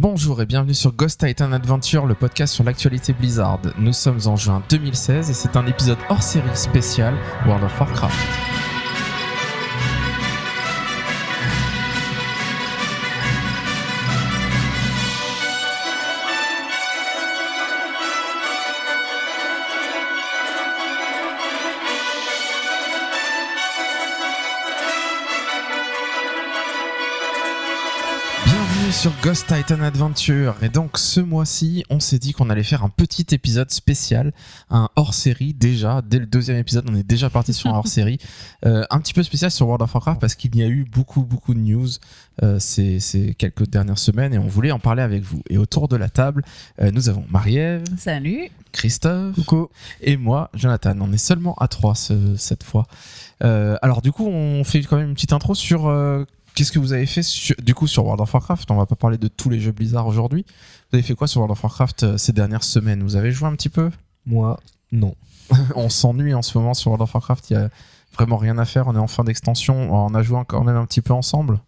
Bonjour et bienvenue sur Ghost Titan Adventure, le podcast sur l'actualité Blizzard. Nous sommes en juin 2016 et c'est un épisode hors série spécial World of Warcraft. Sur Ghost Titan Adventure. Et donc ce mois-ci, on s'est dit qu'on allait faire un petit épisode spécial, un hors-série déjà. Dès le deuxième épisode, on est déjà parti sur un hors-série. Euh, un petit peu spécial sur World of Warcraft parce qu'il y a eu beaucoup, beaucoup de news euh, ces, ces quelques dernières semaines et on voulait en parler avec vous. Et autour de la table, euh, nous avons Marie-Ève, Salut. Christophe et moi, Jonathan. On est seulement à trois ce- cette fois. Euh, alors du coup, on fait quand même une petite intro sur euh, qu'est-ce que vous avez fait sur- du coup sur World of Warcraft? On va pas parler de tous les jeux Blizzard aujourd'hui. Vous avez fait quoi sur World of Warcraft euh, ces dernières semaines? Vous avez joué un petit peu? Moi, non. On s'ennuie en ce moment sur World of Warcraft. Il y a vraiment rien à faire. On est en fin d'extension. On a joué quand même un petit peu ensemble.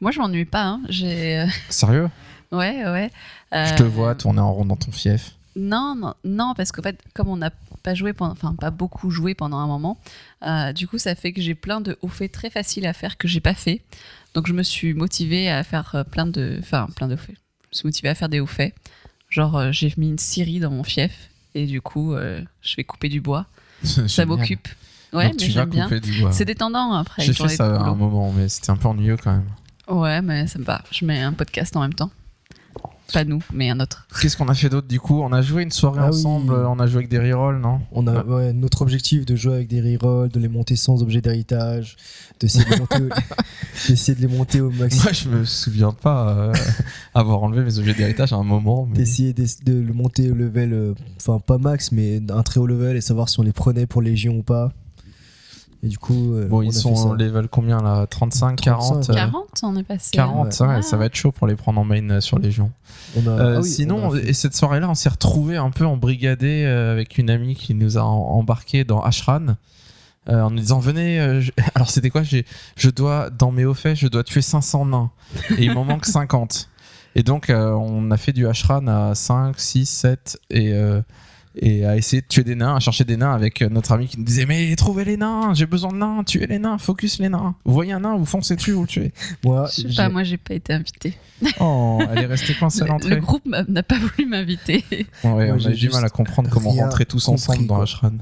Moi, je m'ennuie pas. Hein. J'ai. euh, Sérieux? Ouais, ouais. Je Euh, te vois tourner en rond dans ton fief. Non, non, non, parce qu'en fait, comme on n'a pas joué, pendant, enfin pas beaucoup joué pendant un moment, euh, du coup, ça fait que j'ai plein de hauts faits très faciles à faire que j'ai pas fait. Donc, je me suis motivée à faire euh, plein de, enfin plein de faits. Je me suis motivée à faire des hauts faits. Genre, euh, j'ai mis une scierie dans mon fief et du coup, euh, je vais couper du bois. Ça m'occupe. Ouais, Donc, mais tu vas j'aime bien. couper du bois. C'est détendant après. J'ai fait ça à un moment, mais c'était un peu ennuyeux quand même. Ouais, mais ça me va. Je mets un podcast en même temps. Pas nous, mais un autre. Qu'est-ce qu'on a fait d'autre du coup? On a joué une soirée Ah oui. ensemble, on a joué avec des rerolls, non? On a ouais, notre objectif de jouer avec des rerolls, de les monter sans objet d'héritage, d'essayer de, les monter au- d'essayer de les monter au maximum. Moi, je me souviens pas euh, avoir enlevé mes objets d'héritage à un moment. Mais... D'essayer de, de le monter au level, euh, enfin pas max, mais un très haut level et savoir si on les prenait pour Légion ou pas. Et du coup, euh, Bon, on ils a sont fait ça. level combien là 35, 40 35. euh, 40, on est passé. 40, ouais, Ouais. ça va être chaud pour les prendre en main euh, sur Légion. On a- Euh, ah oui, sinon, on a et cette soirée-là, on s'est retrouvé un peu embrigadé euh, avec une amie qui nous a embarqué dans Ashran. euh, en nous disant venez euh, je- alors c'était quoi j'ai je dois dans mes hauts faits je dois tuer 500 nains et il m'en manque 50 et donc euh, on a fait du Ashran à 5 6 7 et euh, et à essayer de tuer des nains, à chercher des nains avec euh, notre ami qui nous disait mais trouvez les nains, j'ai besoin de nains, tuez les nains, focus les nains. Vous voyez un nain, vous foncez dessus, vous le tuez. moi, Je sais pas, moi j'ai pas été invitée. Oh, elle est restée coincée à Le, le l'entrée. groupe n'a pas voulu m'inviter. Ouais, Moi, on a j'ai eu du mal à comprendre comment rentrer tous compris, ensemble dans. Ashran.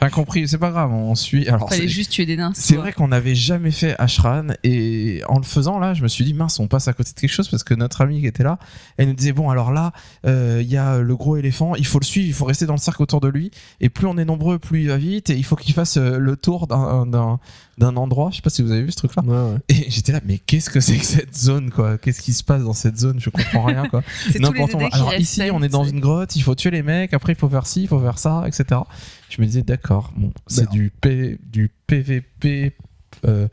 Rien compris, c'est pas grave, on suit. Alors, Fallait c'est- juste tuer des nains. c'est vrai qu'on n'avait jamais fait Ashran et en le faisant là, je me suis dit mince, on passe à côté de quelque chose parce que notre amie qui était là, elle nous disait bon alors là, euh, il y a le gros éléphant, il faut le suivre, il faut rester dans le cercle autour de lui et plus on est nombreux, plus il va vite et il faut qu'il fasse euh, le tour d'un- d'un endroit. Je sais pas si vous avez vu ce truc là. Ouais, ouais. Et j'étais là, mais qu'est-ce que c'est que cette zone quoi? Qu'est-ce qui se passe dans cette zone? Je comprends rien quoi. N'importe Alors ici, on est dans une grotte, il faut tuer les mecs, après il faut faire ci, il faut faire ça, etc. Je me disais, d'accord, bon, c'est Ben, du, P- du PVP euh,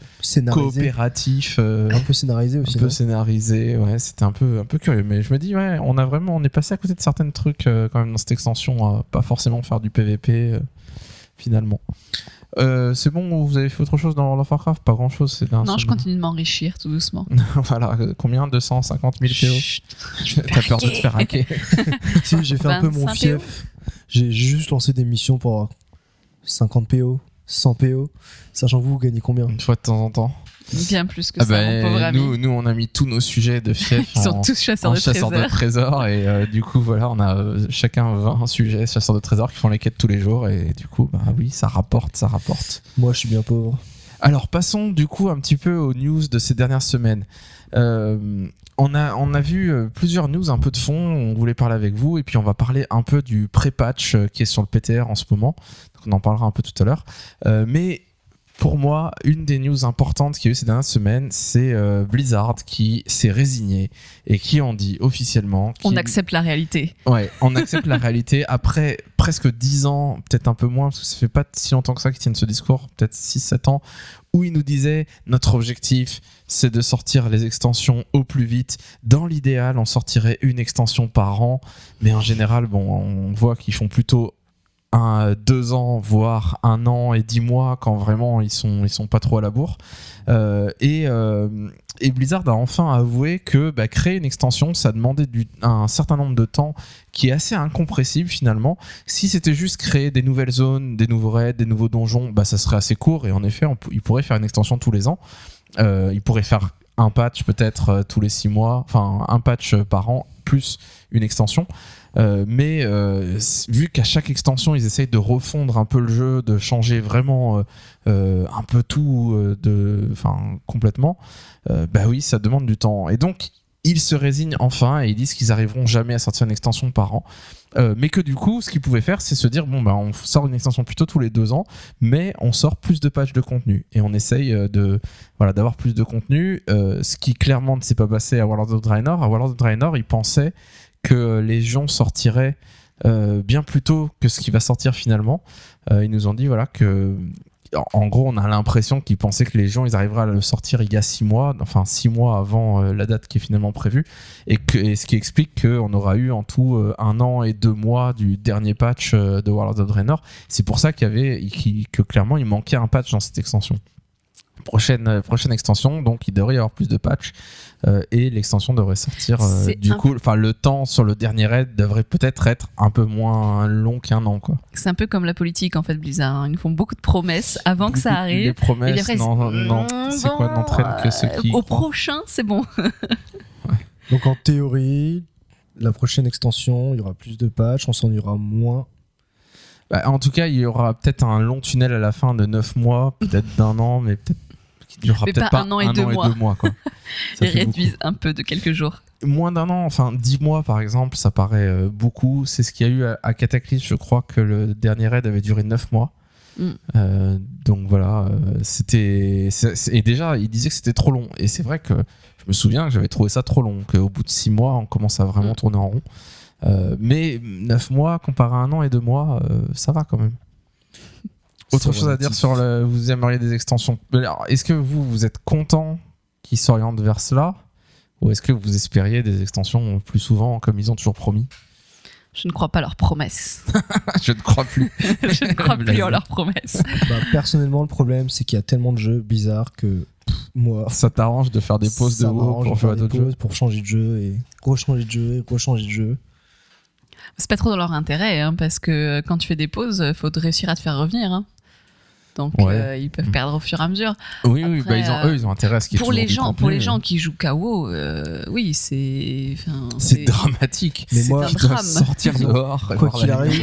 coopératif, euh, Un peu scénarisé un aussi. peu non? scénarisé, ouais, c'était un peu, un peu curieux. Mais je me dis, ouais, on a vraiment, on est passé à côté de certains trucs euh, quand même dans cette extension, pas forcément faire du PVP euh, finalement. Euh, c'est bon, vous avez fait autre chose dans World of Warcraft Pas grand chose, c'est Non, je continue de m'enrichir tout doucement. voilà, euh, combien? 250 000 PO. T'as peur de te faire hacker Si, j'ai fait un peu mon 25 fief. J'ai j'ai juste lancé des missions pour 50 PO, 100 PO, sachant que vous, vous gagnez combien? Une fois de temps en temps Bien plus que Ah ça, bah, mon pauvre ami. nous, nous, on a mis tous nos sujets de fief Ils sont en, tous chasseurs en de chasseurs trésors. de trésors et euh, du coup voilà on a euh, chacun 20 sujets chasseurs de trésors qui font les quêtes tous les jours et du coup bah oui ça rapporte ça rapporte Moi, je suis bien pauvre. alors passons du coup un petit peu aux news de ces dernières semaines Euh, on a, on a vu plusieurs news un peu de fond, on voulait parler avec vous et puis on va parler un peu du pré-patch qui est sur le PTR en ce moment, donc on en parlera un peu tout à l'heure. Euh, mais pour moi, une des news importantes qu'il y a eu ces dernières semaines, c'est euh, Blizzard qui s'est résigné et qui en dit officiellement On accepte la réalité. Ouais, on accepte la réalité après presque 10 ans, peut-être un peu moins, parce que ça fait pas si longtemps que ça qu'ils tiennent ce discours, peut-être 6-7 ans, où ils nous disaient notre objectif, c'est de sortir les extensions au plus vite. Dans l'idéal, on sortirait une extension par an, mais en général, bon, on voit qu'ils font plutôt un, deux ans, voire un an et dix mois quand vraiment ils sont, ils sont pas trop à la bourre. Euh, et, euh, et Blizzard a enfin avoué que bah, créer une extension, ça demandait du, un certain nombre de temps qui est assez incompressible finalement. Si c'était juste créer des nouvelles zones, des nouveaux raids, des nouveaux donjons, bah, ça serait assez court et en effet, on, il pourrait faire une extension tous les ans. Euh, il pourrait faire un patch peut-être tous les six mois, enfin un patch par an plus une extension. Euh, mais euh, vu qu'à chaque extension ils essayent de refondre un peu le jeu, de changer vraiment euh, un peu tout, de, enfin complètement, bah oui, ça demande du temps. Et donc ils se résignent enfin et ils disent qu'ils arriveront jamais à sortir une extension par an. Mais que du coup, ce qu'ils pouvaient faire, c'est se dire bon, bah, on sort une extension plutôt tous les deux ans, mais on sort plus de pages de contenu et on essaye de voilà d'avoir plus de contenu. Ce qui clairement ne s'est pas passé à World of Draenor. À World of Draenor, ils pensaient que Légion sortirait euh, bien plus tôt que ce qui va sortir finalement. Euh, ils nous ont dit voilà que en gros, on a l'impression qu'ils pensaient que les gens ils arriveraient à le sortir il y a six mois, enfin six mois avant euh, la date qui est finalement prévue, et, que, ce qui explique qu'on aura eu en tout un an et deux mois du dernier patch de World of Draenor. C'est pour ça qu'il y avait, que clairement il manquait un patch dans cette extension. Prochaine, prochaine extension, donc il devrait y avoir plus de patchs euh, et l'extension devrait sortir. euh, du coup, enfin le temps sur le dernier raid devrait peut-être être un peu moins long qu'un an quoi. C'est un peu comme la politique en fait, Blizzard. hein. Ils nous font beaucoup de promesses avant que ça Les arrive. Et promesses, puis après, non, c'est- non, c'est quoi bon, n'entraîne que ceux qui. y euh, Au croient. prochain, c'est bon. Donc en théorie, la prochaine extension, il y aura plus de patchs, on s'en ira moins. Bah, en tout cas, il y aura peut-être un long tunnel à la fin de 9 mois, peut-être d'un an, mais peut-être qui durera peut-être pas un an et deux mois. quoi. Ça Ils réduisent un peu de quelques jours. Moins d'un an, enfin 10 mois par exemple, ça paraît euh, beaucoup. C'est ce qu'il y a eu à, à Cataclysm. Je crois que le dernier raid avait duré 9 mois. Mm. Euh, donc voilà, euh, c'était. Et déjà, il disait que c'était trop long. Et c'est vrai que je me souviens que j'avais trouvé ça trop long, qu'au bout de 6 mois, on commence à vraiment Mm. tourner en rond. Euh, mais 9 mois comparé à un an et 2 mois, ça va quand même. Autre chose à dire sur le. Vous aimeriez des extensions. Alors, Est-ce que vous, vous êtes content qu'ils s'orientent vers cela? Ou est-ce que vous espériez des extensions plus souvent, comme ils ont toujours promis? Je ne crois pas à leurs promesses. Je ne crois plus. Je ne crois plus en leurs promesses. Bah, personnellement, le problème, c'est qu'il y a tellement de jeux bizarres que pff, moi. Ça t'arrange de faire des pauses de haut pour faire d'autres jeux? pour changer de jeu et rechanger de jeu et rechanger de jeu. C'est pas trop dans leur intérêt, hein, parce que quand tu fais des pauses, il faut réussir à te faire revenir. hein. Donc Ouais. euh, ils peuvent perdre au fur et à mesure. Oui, bah, ils ont, eux, ils ont intérêt à ce qu'il Pour les gens, contenu. pour les gens qui jouent KO, euh, oui, c'est. C'est dramatique. Mais c'est moi, un doivent drame. sortir Ils ont- dehors. quoi qu'il arrive.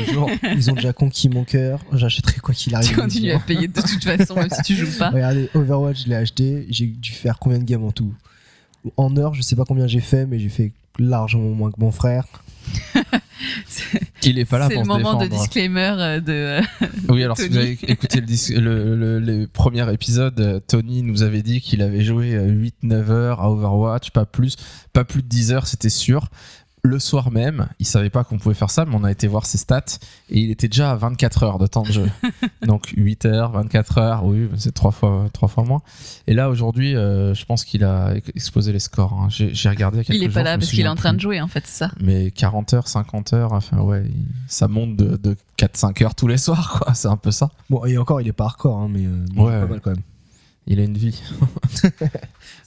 Ils ont déjà conquis mon cœur. J'achèterai quoi qu'il arrive. Tu continues à payer de toute façon, même si tu joues pas. Regardez, Overwatch, je l'ai acheté. J'ai dû faire combien de games en tout? En heure, je sais pas combien j'ai fait, mais j'ai fait largement moins que mon frère. C'est Il est pas là c'est pour le se moment de disclaimer euh, de. Oui, alors si vous avez écouté le, dis- le, le- le premier épisode, euh, Tony nous avait dit qu'il avait joué 8-9 heures à Overwatch, pas plus, pas plus de 10 heures, c'était sûr. Le soir même, il savait pas qu'on pouvait faire ça, mais on a été voir ses stats et il était déjà à 24 heures de temps de jeu. Donc 8 heures, 24 heures, oui, c'est trois fois, trois fois moins. Et là aujourd'hui, euh, je pense qu'il a explosé les scores. hein. J'ai regardé. il quelques est jours, pas là parce qu'il est en train de jouer, en fait, c'est ça. Mais 40 heures, 50 heures, enfin ouais, ça monte de, de 4-5 heures tous les soirs, quoi. C'est un peu ça. Bon, et encore, il est pas hardcore, hein, mais euh, Ouais. pas mal quand même. Il a une vie.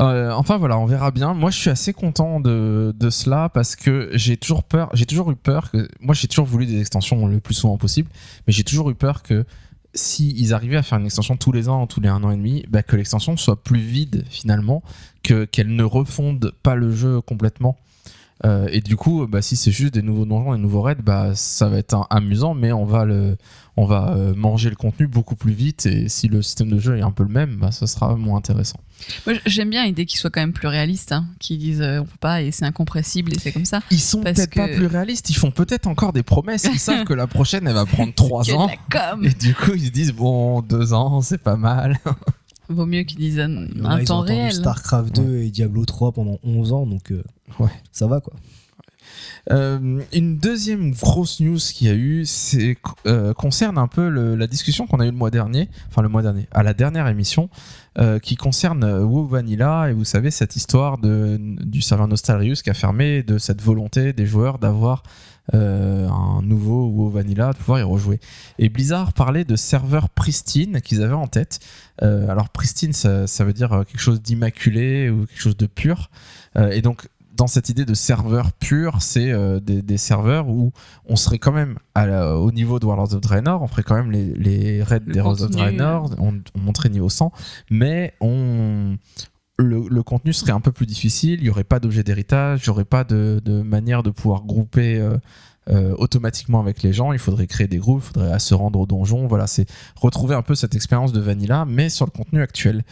Euh, enfin voilà, on verra bien. Moi, je suis assez content de, cela parce que j'ai toujours peur. J'ai toujours eu peur que. Moi, j'ai toujours voulu des extensions le plus souvent possible, mais j'ai toujours eu peur que si ils arrivaient à faire une extension tous les ans, tous les un an et demi, bah, que l'extension soit plus vide finalement, que qu'elle ne refonde pas le jeu complètement. Euh, et du coup, bah, si c'est juste des nouveaux donjons, des nouveaux raids, bah, ça va être un- amusant, mais on va le, on va euh, manger le contenu beaucoup plus vite. Et si le système de jeu est un peu le même, bah, ça sera moins intéressant. Moi, j'aime bien l'idée qu'ils soient quand même plus réalistes, hein, qu'ils disent euh, on peut pas et c'est incompressible et c'est comme ça. Ils sont peut-être pas plus réalistes. Ils font peut-être encore des promesses. Ils savent que la prochaine, elle va prendre 3 Que de ans. Et du coup, ils se disent bon, 2 ans, c'est pas mal. Vaut mieux qu'ils disent un, Il y en a, un ils ont temps entendu réel. StarCraft 2 et Diablo 3 pendant 11 ans, donc euh, Ouais. ça va quoi. Euh, une deuxième grosse news qu'il y a eu, c'est euh, concerne un peu la discussion qu'on a eu le mois dernier, enfin le mois dernier, à la dernière émission, euh, qui concerne WoW Vanilla et vous savez cette histoire de, du serveur Nostalrius qui a fermé, de cette volonté des joueurs d'avoir un nouveau WoW Vanilla, de pouvoir y rejouer. Et Blizzard parlait de serveurs pristine qu'ils avaient en tête. Alors pristine, ça, ça veut dire quelque chose d'immaculé ou quelque chose de pur. Et donc dans cette idée de serveur pur, c'est euh, des, des serveurs où on serait quand même à la- au niveau de Warlords of Draenor, on ferait quand même les, les raids Le des Warlords of Draenor, on, on monterait niveau 100, mais on, le, le contenu serait un peu plus difficile, il n'y aurait pas d'objet d'héritage, il n'y aurait pas de, de manière de pouvoir grouper euh, euh, automatiquement avec les gens, il faudrait créer des groupes, il faudrait se rendre au donjon, voilà, c'est retrouver un peu cette expérience de Vanilla, mais sur le contenu actuel.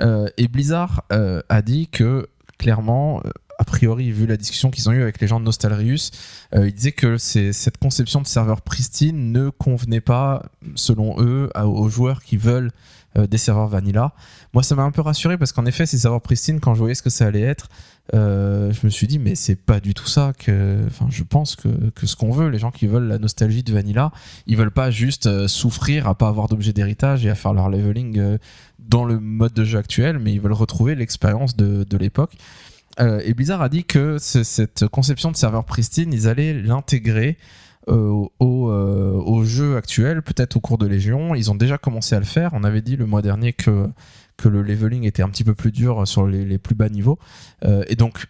Euh, et Blizzard a dit que clairement, a priori, vu la discussion qu'ils ont eue avec les gens de Nostalrius, euh, ils disaient que cette conception de serveur pristine ne convenait pas, selon eux, aux joueurs qui veulent euh, des serveurs vanilla. Moi, ça m'a un peu rassuré parce qu'en effet, ces serveurs pristines, quand je voyais ce que ça allait être, euh, je me suis dit, mais c'est pas du tout ça que. Enfin, je pense que, que ce qu'on veut, les gens qui veulent la nostalgie de vanilla, ils veulent pas juste souffrir à pas avoir d'objet d'héritage et à faire leur leveling dans le mode de jeu actuel, mais ils veulent retrouver l'expérience de, de l'époque. Euh, et Blizzard a dit que ce- cette conception de serveur pristine, ils allaient l'intégrer euh, au, euh, au jeu actuel, peut-être au cours de Légion. Ils ont déjà commencé à le faire. On avait dit le mois dernier que, le leveling était un petit peu plus dur sur les, plus bas niveaux. Et donc,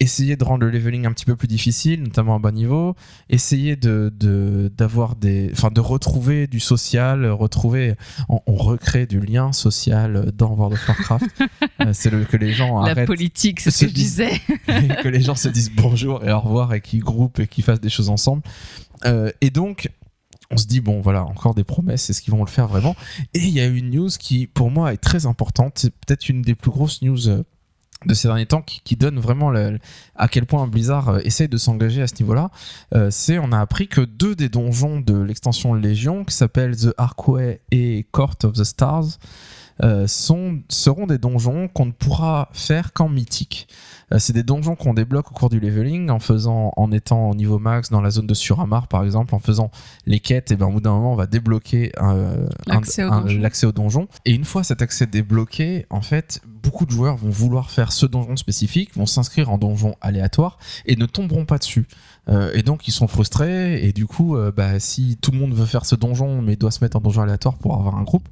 essayer de rendre le leveling un petit peu plus difficile, notamment à bas niveau, essayer de, de, d'avoir des, enfin, de retrouver du social, retrouver, on, on recrée du lien social dans World of Warcraft. Euh, c'est le, que les gens La arrêtent politique, c'est ce que je disais. que les gens se disent bonjour et au revoir et qu'ils groupent et qu'ils fassent des choses ensemble. Euh, et donc, on se dit, bon, voilà, encore des promesses, est-ce qu'ils vont le faire vraiment Et il y a une news qui, pour moi, est très importante. C'est peut-être une des plus grosses news euh, de ces derniers temps qui, qui donne vraiment à quel point Blizzard euh, essaye de s'engager à ce niveau-là. Euh, c'est, on a appris que deux des donjons de l'extension Légion, qui s'appellent The Arkway et Court of the Stars, euh, seront des donjons qu'on ne pourra faire qu'en mythique. Euh, c'est des donjons qu'on débloque au cours du leveling en faisant, en étant au niveau max dans la zone de Suramar par exemple, en faisant les quêtes. Et ben au bout d'un moment, on va débloquer L'accès au donjon. l'accès au donjon. Et une fois cet accès débloqué, en fait, beaucoup de joueurs vont vouloir faire ce donjon spécifique, vont s'inscrire en donjon aléatoire et ne tomberont pas dessus. Euh, et donc ils sont frustrés et du coup, euh, bah, si tout le monde veut faire ce donjon mais doit se mettre en donjon aléatoire pour avoir un groupe,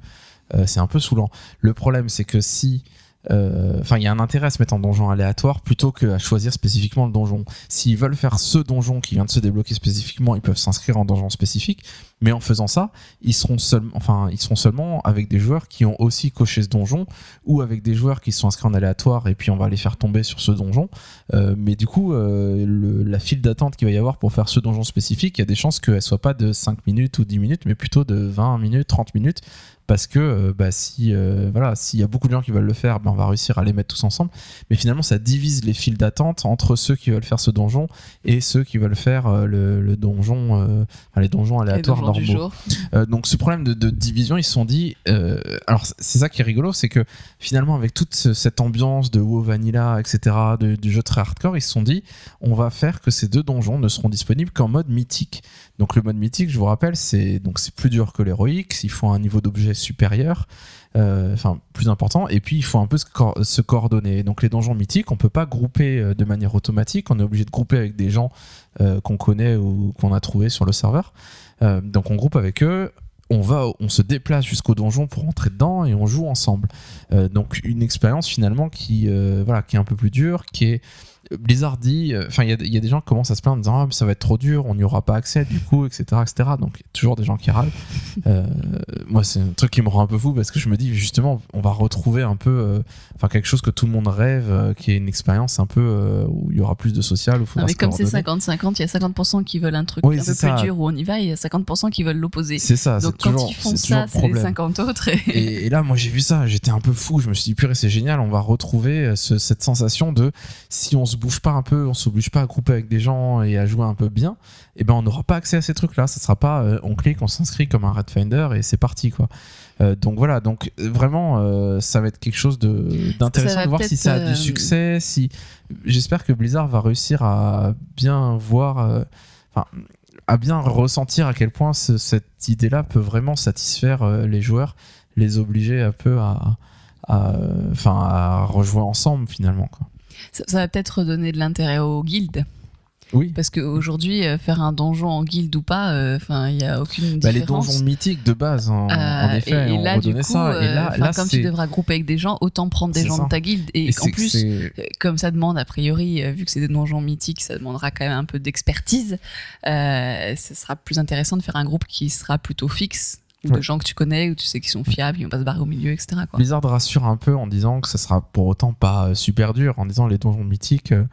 euh, c'est un peu saoulant. Le problème, c'est que si. Euh, Enfin, il y a un intérêt à se mettre en donjon aléatoire plutôt qu'à choisir spécifiquement le donjon. S'ils veulent faire ce donjon qui vient de se débloquer spécifiquement, ils peuvent s'inscrire en donjon spécifique. Mais en faisant ça, ils seront, seulement, enfin, ils seront seulement avec des joueurs qui ont aussi coché ce donjon ou avec des joueurs qui sont inscrits en aléatoire et puis on va les faire tomber sur ce donjon. Euh, mais du coup, euh, le- la file d'attente qu'il va y avoir pour faire ce donjon spécifique, il y a des chances qu'elle soit pas de 5 minutes ou 10 minutes, mais plutôt de 20 minutes, 30 minutes. Parce que euh, bah, si euh, voilà, s'il y a beaucoup de gens qui veulent le faire, ben, on va réussir à les mettre tous ensemble. Mais finalement, ça divise les files d'attente entre ceux qui veulent faire ce donjon et ceux qui veulent faire le, le donjon, euh, enfin, les donjons Les du jour. Euh, donc ce problème de, de division, ils se sont dit, euh, alors c'est ça qui est rigolo, c'est que finalement avec toute ce- cette ambiance de WoW Vanilla, etc., de- du jeu très hardcore, ils se sont dit, on va faire que ces deux donjons ne seront disponibles qu'en mode mythique. Donc le mode mythique, je vous rappelle, c'est donc c'est plus dur que l'héroïque, il faut un niveau d'objet supérieur, euh, enfin plus important, et puis il faut un peu se, co- se coordonner. Donc les donjons mythiques, on peut pas grouper de manière automatique, on est obligé de grouper avec des gens euh, qu'on connaît ou qu'on a trouvé sur le serveur. Euh, donc on groupe avec eux, on va, on se déplace jusqu'au donjon pour entrer dedans et on joue ensemble. Euh, donc une expérience finalement qui, euh, voilà, qui est un peu plus dure, qui est Blizzard dit, euh, enfin il y, a- il y a des gens qui commencent à se plaindre en disant ah, mais ça va être trop dur, on n'y aura pas accès du coup, etc., etc. Donc il y a toujours des gens qui râlent. Euh, moi c'est un truc qui me rend un peu fou parce que je me dis justement on va retrouver un peu, euh, enfin quelque chose que tout le monde rêve, qui est une expérience un peu où il y aura plus de social, où Non, faudra mais comme c'est coordonner. 50-50, il y a 50% qui veulent un truc Oui, un peu plus dur où on y va, et il y a 50% qui veulent l'opposé. C'est ça, Donc quand toujours, ils font ça, c'est les problème. 50 autres. Et... Et, et là, moi, j'ai vu ça, j'étais un peu fou. Je me suis dit, purée, c'est génial, on va retrouver ce- cette sensation de si on se se bouge pas un peu, on s'oblige pas à grouper avec des gens et à jouer un peu bien, et ben on n'aura pas accès à ces trucs-là. Ça sera pas, euh, on clique, on s'inscrit comme un Red Finder et c'est parti quoi. Euh, donc voilà, donc euh, vraiment, euh, ça va être quelque chose de d'intéressant va de voir si ça a du succès. Si j'espère que Blizzard va réussir à bien voir, enfin, à bien ressentir à quel point ce- cette idée-là peut vraiment satisfaire les joueurs, les obliger un peu à, à, enfin, à rejouer ensemble finalement. Quoi. Ça, ça va peut-être donner de l'intérêt aux guildes. Oui. Parce qu'aujourd'hui, euh, faire un donjon en guilde ou pas, euh, il n'y a aucune Bah, les différence. donjons mythiques de base, en, en Euh, effet, et, et on là, du coup, ça. Et là, enfin, là comme tu devras grouper avec des gens, autant prendre des gens ça. de ta guilde. Et, en plus, comme ça demande, a priori, vu que c'est des donjons mythiques, ça demandera quand même un peu d'expertise. Euh, ce sera plus intéressant de faire un groupe qui sera plutôt fixe, ou de gens que tu connais, ou tu sais qui sont fiables, qui vont pas se barrer au milieu, etc. Quoi. Blizzard rassure un peu en disant que ça sera pour autant pas euh, super dur, en disant les donjons mythiques, euh,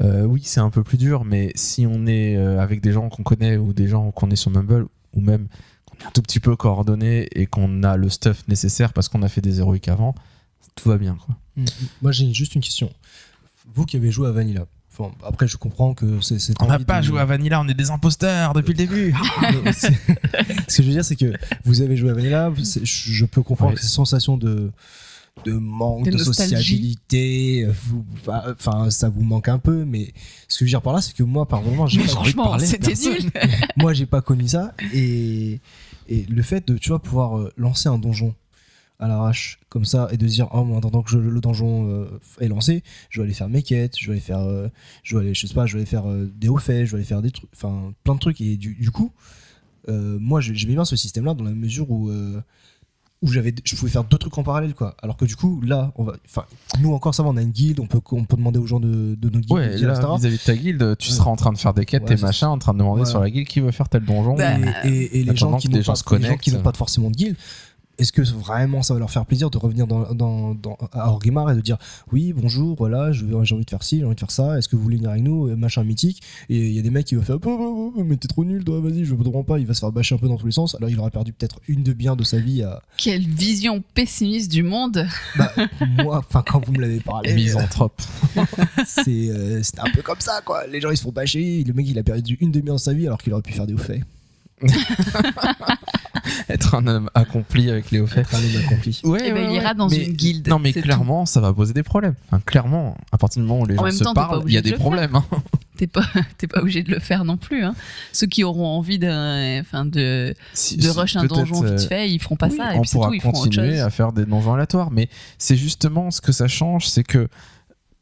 euh, oui c'est un peu plus dur, mais si on est avec des gens qu'on connaît ou des gens qu'on est sur Mumble, ou même qu'on est un tout petit peu coordonné et qu'on a le stuff nécessaire parce qu'on a fait des héroïques avant, tout va bien. Quoi. Mm, Moi, j'ai juste une question. Vous qui avez joué à Vanilla, après, je comprends que c'est. On n'a pas de- joué à Vanilla, on est des imposteurs depuis le début. Ce que je veux dire, c'est que vous avez joué à Vanilla, je peux comprendre Ouais. que ces sensations de de manque De sociabilité, vous- bah, enfin ça vous manque un peu, mais ce que je veux dire par là, c'est que moi, par moment, j'ai pas envie de franchement, parler c'était nul. moi, j'ai pas connu ça, et et le fait de tu vois pouvoir euh, lancer un donjon à l'arrache comme ça et de se dire oh en attendant que je- le donjon euh, est lancé je vais aller faire mes quêtes je vais aller faire euh, je vais aller je sais pas je vais aller faire euh, des hauts faits je vais aller faire des trucs enfin plein de trucs et du, du coup euh, moi je- j'aimais bien ce système là dans la mesure où euh, où j'avais je pouvais faire deux trucs en parallèle quoi alors que du coup là on va enfin nous encore ça va on a une guilde on peut on peut demander aux gens de, de notre guilde Ouais, vis-à-vis de ta guilde, tu Ouais. seras en train de faire des quêtes, Ouais, tes c'est machins, en train de demander sur la guilde qui veut faire tel donjon. Bah, et, et- et les gens qui n'ont des gens pas, se les gens qui n'ont pas forcément de guild est-ce que vraiment ça va leur faire plaisir de revenir dans, dans, dans- à Orgrimmar et de dire oui bonjour voilà j'ai envie de faire ci j'ai envie de faire ça est-ce que vous voulez venir avec nous euh, machin mythique et il y a des mecs qui vont faire Oh, oh, oh, mais t'es trop nul toi vas-y je ne comprends pas il va se faire bâcher un peu dans tous les sens alors il aura perdu peut-être une de bien de sa vie à Quelle vision pessimiste du monde. bah, moi enfin quand vous me l'avez parlé Misanthrope. c'est euh, un peu comme ça quoi les gens ils se font bâcher le mec il a perdu une demi-heure de sa vie alors qu'il aurait pu faire des hauts faits Être un homme accompli avec les être un homme accompli Ouais, Eh ben, ouais, il ira dans Mais- une guilde, Non, mais clairement, ça va poser des problèmes. Enfin, clairement, à partir du moment où les En gens se temps, parlent, il y a de des problèmes. hein. T'es pas, t'es pas obligé de le faire non plus. Hein. Ceux qui auront envie d'un, enfin de, Si- de si, rush un donjon vite euh, fait, ils feront pas oui, ça. Et on puis pourra tout, ils feront autre continuer à faire des donjons aléatoires. Mais c'est justement ce que ça change, c'est que,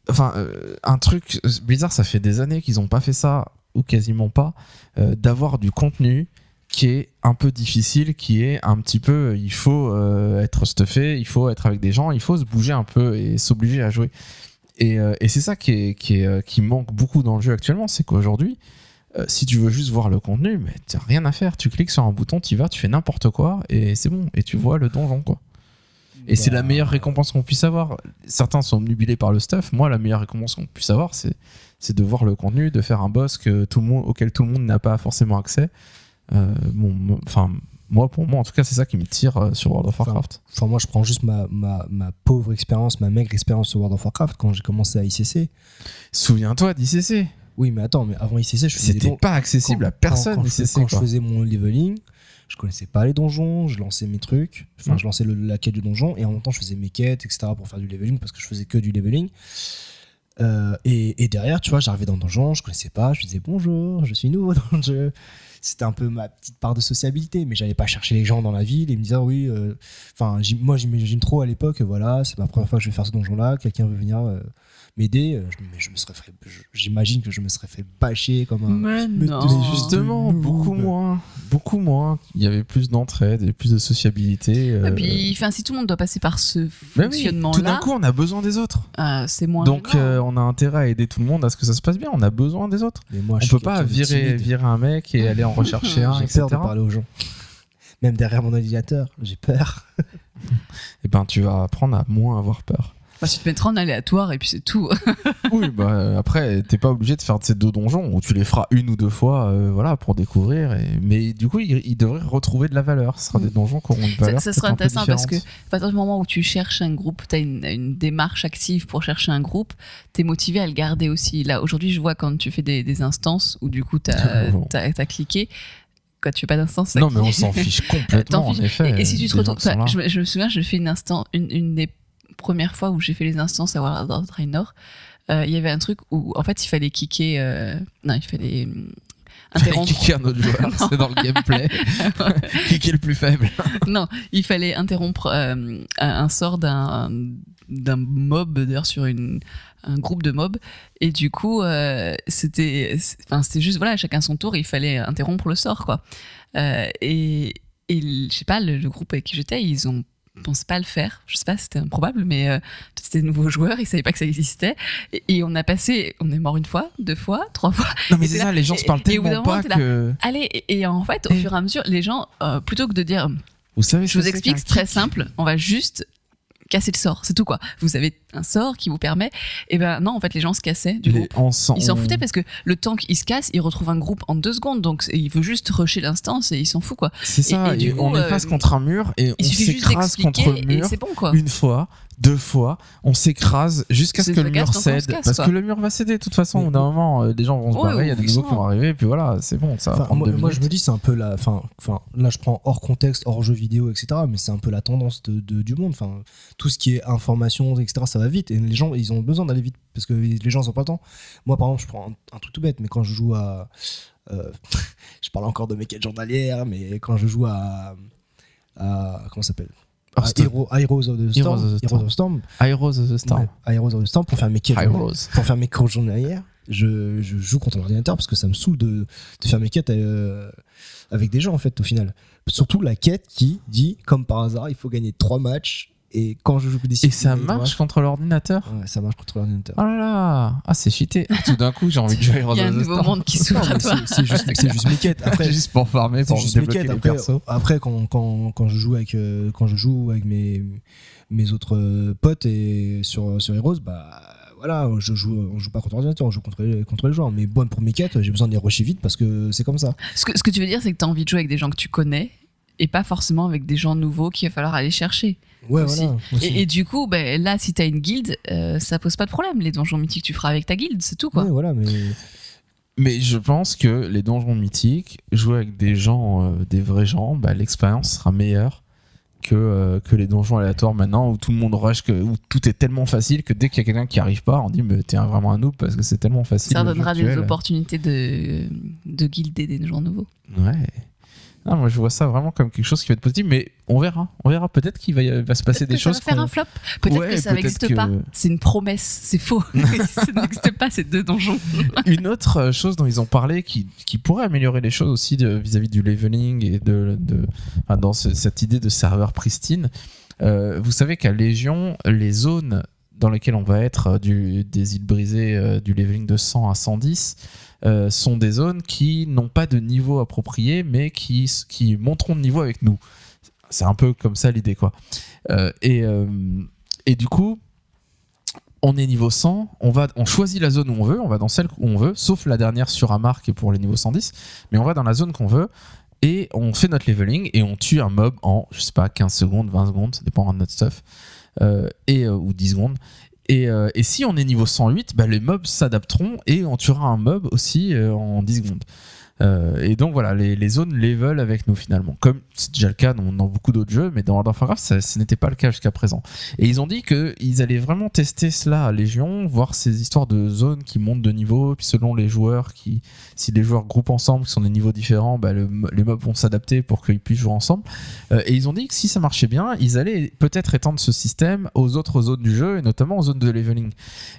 enfin, euh, un truc, Blizzard, ça fait des années qu'ils n'ont pas fait ça, ou quasiment pas, euh, d'avoir du contenu qui est un peu difficile, qui est un petit peu, il faut euh, être stuffé, il faut être avec des gens, il faut se bouger un peu et s'obliger à jouer. Et, euh, et c'est ça qui, est, qui, est, euh, qui manque beaucoup dans le jeu actuellement, c'est qu'aujourd'hui, euh, si tu veux juste voir le contenu, mais t'as rien à faire. Tu cliques sur un bouton, tu vas, tu fais n'importe quoi et c'est bon. Et tu vois le donjon, quoi. Et c'est la Bah, meilleure récompense qu'on puisse avoir. Certains sont obnubilés par le stuff. Moi, la meilleure récompense qu'on puisse avoir, c'est c'est de voir le contenu, de faire un boss que tout le monde, auquel tout le monde n'a pas forcément accès. Euh, bon, enfin, moi, pour moi, en tout cas, c'est ça qui me tire euh, sur World of Warcraft. Enfin, moi, je prends juste ma, ma, ma pauvre expérience, ma maigre expérience sur World of Warcraft quand j'ai commencé à ICC. Souviens-toi d'ICC. Oui, mais attends, mais avant ICC, je faisais C'était don- pas accessible quand- à personne, Quand, quand je, ICC. quand je faisais mon leveling, je connaissais pas les donjons, je lançais mes trucs, enfin, Mm. je lançais le- la quête du donjon et en même temps, je faisais mes quêtes, etc. pour faire du leveling parce que je faisais que du leveling. Euh, et, et derrière, tu vois, j'arrivais dans le donjon, je connaissais pas, je disais bonjour, je suis nouveau dans le jeu. C'était un peu ma petite part de sociabilité, mais j'allais pas chercher les gens dans la ville et me dire oui. euh, Enfin, j'im- moi, j'imagine trop à l'époque, voilà, c'est ma première fois que je vais faire ce donjon-là, quelqu'un veut venir euh, m'aider, euh, je- mais je me serais fait, je- j'imagine que je me serais fait bâcher comme un. Mais Mais non. justement, beaucoup moins. Beaucoup moins. Il y avait plus d'entraide et plus de sociabilité. euh, Et puis, enfin, si tout le monde doit passer par ce oui, tout d'un fonctionnement-là, coup, on a besoin des autres. euh, c'est moins. Donc, euh, on a intérêt à aider tout le monde à ce que ça se passe bien. On a besoin des autres. Mais moi, on je peut pas virer, virer un mec et aller en rechercher un, J'ai etc. peur de parler aux gens. Même derrière mon ordinateur, j'ai peur. Et ben, tu vas apprendre à moins avoir peur. Bah, tu te mettras en aléatoire et puis c'est tout. oui, bah euh, après, t'es pas obligé de faire de ces deux donjons où tu les feras une ou deux fois, euh, voilà, pour découvrir. Et... Mais du coup, ils il devraient retrouver de la valeur. Ce sera des donjons qui auront une valeur. Ça, ça sera intéressant parce que à partir du moment où tu cherches un groupe, tu as une, une démarche active pour chercher un groupe, tu es motivé à le garder aussi. Là, aujourd'hui, je vois quand tu fais des, des instances où du coup, tu as, cliqué. Quoi, tu fais pas d'instance Non, mais on s'en fiche complètement, en effet. Et, et si tu te retrouves, je, me- je me souviens, je fais une instant, une, une des premières fois où j'ai fait les instances à World of Draenor, euh, il y avait un truc où en fait il fallait kicker, euh, non, il fallait interrompre. Kicker un autre joueur, c'est dans le gameplay. Kicker le plus faible. non, il fallait interrompre euh, un, sort d'un d'un mob d'ailleurs sur une un groupe de mobs et du coup euh, c'était enfin c'était juste voilà chacun son tour il fallait interrompre le sort quoi Euh, et et je sais pas le, le groupe avec qui j'étais ils ont pensé pas le faire je sais pas c'était improbable mais euh, c'était de nouveaux joueurs ils savaient pas que ça existait et, et on a passé on est mort une fois deux fois trois fois Non, mais c'est ça, là- les gens et- se parlent tellement pas là. que. allez et, et en fait au fur et à mesure les gens euh, plutôt que de dire Vous savez, je vous explique, c'est très simple. On va juste casser le sort, c'est tout quoi. Vous avez un sort qui vous permet. Et ben non, en fait, les gens se cassaient du Les- groupe. Ils s'en foutaient parce que le temps qu'il se casse, il retrouve un groupe en deux secondes. Donc il veut juste rusher l'instance et il s'en fout quoi. C'est ça, et du et coup, on est euh, face contre un mur et Il on s'écrase contre le et mur c'est bon quoi. une fois, deux fois, on s'écrase jusqu'à ce que le mur cède. casse, parce quoi. que le mur va céder de toute façon. Au bout d'un moment, euh, des gens vont se barrer, il y a des nouveaux qui vont arriver, et puis voilà, c'est bon, ça va Enfin, prendre moi, deux moi, je me dis c'est un peu la enfin enfin là je prends hors contexte hors jeu vidéo etc mais c'est un peu la tendance de, de- du monde enfin tout ce qui est information etc ça va vite et les gens ils ont besoin d'aller vite parce que les gens ils ont pas le temps moi par exemple je prends un, un truc tout bête mais quand je joue à euh, je parle encore de mes quêtes journalières mais quand je joue à, à comment ça s'appelle? À Hearthstone. Hero- Heroes of the Storm Heroes of the Heroes of the Storm Heroes of the Storm. Heroes of the Storm pour faire mes quêtes journalières Heroes. pour faire mes quêtes journalières, je, je joue contre l'ordinateur parce que ça me saoule de, de faire mes quêtes euh, avec des gens en fait au final. Surtout la quête qui dit, comme par hasard, il faut gagner trois matchs et quand je joue des Et ça marche contre l'ordinateur? Ouais, ça marche contre l'ordinateur. Oh là là Ah, c'est cheaté. Tout d'un coup, j'ai envie de jouer Heroes Il y a un nouveau monde qui s'ouvre à toi. c'est- juste, juste mes quêtes. Après, juste pour farmer, pour juste mes débloquer quêtes. les Après, persos. après quand, quand, quand je joue avec euh, quand je joue avec mes mes autres euh, potes et sur sur Heroes, bah voilà, je joue, on joue pas contre l'ordinateur, on joue contre les, contre les joueurs. Mais bon, pour mes quêtes, j'ai besoin de les rusher vite parce que c'est comme ça. Ce que, ce que tu veux dire, c'est que tu as envie de jouer avec des gens que tu connais et pas forcément avec des gens nouveaux qu'il va falloir aller chercher. Ouais, Aussi. voilà. aussi. Et, et du coup, ben, là, si tu as une guilde, euh, ça pose pas de problème. Les donjons mythiques, tu feras avec ta guilde, c'est tout quoi. Ouais, voilà, mais Mais je pense que les donjons mythiques, jouer avec des gens, euh, des vrais gens, bah, l'expérience sera meilleure que, euh, que les donjons aléatoires maintenant où tout le monde rush, que, où tout est tellement facile que dès qu'il y a quelqu'un qui arrive pas, on dit mais t'es vraiment un noob parce que c'est tellement facile. Ça donnera des actuel. opportunités de, de guilder des gens nouveaux. Ouais. Ah, moi je vois ça vraiment comme quelque chose qui va être positif, mais on verra. On verra peut-être qu'il va, y- va se passer Peut-être des que choses. Ça va faire qu'on- un flop. Peut-être Ouais, que ça peut-être n'existe que- pas. C'est une promesse. C'est faux. ça n'existe pas ces deux donjons. Une autre euh, chose dont ils ont parlé qui, qui pourrait améliorer les choses aussi de- vis-à-vis du leveling et de, de- enfin, dans ce- cette idée de serveur pristine, euh, vous savez qu'à Légion, les zones dans lesquelles on va être euh, du, des îles brisées euh, du leveling de 100 à 110 euh, sont des zones qui n'ont pas de niveau approprié mais qui, qui monteront de niveau avec nous. C'est un peu comme ça l'idée quoi. Euh, et, euh, et du coup, on est niveau 100, on, va, on choisit la zone où on veut, on va dans celle où on veut, sauf la dernière sur Amar qui est pour les niveaux 110, mais on va dans la zone qu'on veut et on fait notre leveling et on tue un mob en, je sais pas, 15 secondes, 20 secondes, ça dépend de notre stuff, et, ou 10 secondes. Et, euh, et si on est niveau 108, bah, les mobs s'adapteront et on tuera un mob aussi euh, en 10 secondes. Euh, et donc voilà, les, zones level avec nous finalement. Comme c'est déjà le cas dans, beaucoup d'autres jeux, mais dans World of Warcraft, ce n'était pas le cas jusqu'à présent. Et ils ont dit qu'ils allaient vraiment tester cela à Légion, voir ces histoires de zones qui montent de niveau, puis selon les joueurs, si les joueurs groupent ensemble, qui sont des niveaux différents, bah, le- les mobs vont s'adapter pour qu'ils puissent jouer ensemble. Euh, et ils ont dit que si ça marchait bien, ils allaient peut-être étendre ce système aux autres zones du jeu, et notamment aux zones de leveling.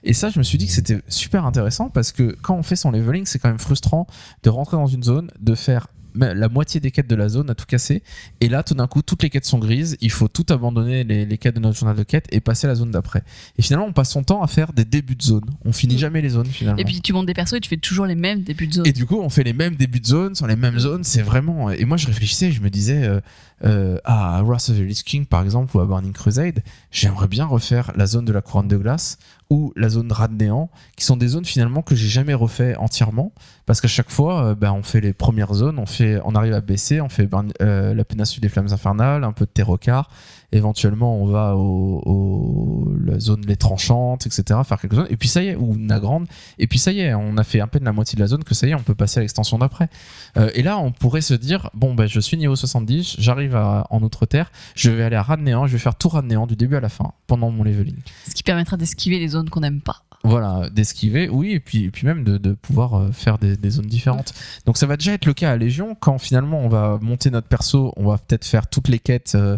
Et ça, je me suis dit que c'était super intéressant parce que quand on fait son leveling, c'est quand même frustrant de rentrer dans une zone, de faire la moitié des quêtes de la zone à tout casser. Et là, tout d'un coup, toutes les quêtes sont grises. Il faut tout abandonner les, les quêtes de notre journal de quête et passer à la zone d'après. Et finalement, on passe son temps à faire des débuts de zone. On finit Mm. jamais les zones finalement. Et puis tu montes des persos et tu fais toujours les mêmes débuts de zone. Et du coup, on fait les mêmes débuts de zone sur les mêmes zones. C'est vraiment. Et moi, je réfléchissais, je me disais, euh, euh, à Wrath of the Lich King, par exemple, ou à Burning Crusade, j'aimerais bien refaire la zone de la couronne de glace ou la zone Rat Néant, qui sont des zones finalement que j'ai jamais refait entièrement. Parce qu'à chaque fois, euh, ben, on fait les premières zones, on, fait, on arrive à baisser, on fait euh, la péninsule des flammes infernales, un peu de Terrocar. Éventuellement, on va au, au- la zone les tranchantes, etc. Faire quelques zones. Et puis ça y est, ou Nagrande. Et puis ça y est, on a fait à peine la moitié de la zone que ça y est, on peut passer à l'extension d'après. Euh, et là, on pourrait se dire bon, ben, je suis niveau 70, j'arrive en Outre-Terre, je vais aller à Radnéant, je vais faire tout Radnéant du début à la fin pendant mon leveling. Ce qui permettra d'esquiver les zones qu'on n'aime pas. Voilà, d'esquiver, oui, et puis, et puis même de, pouvoir euh, faire des, zones différentes. Donc ça va déjà être le cas à Légion, quand finalement on va monter notre perso, on va peut-être faire toutes les quêtes euh,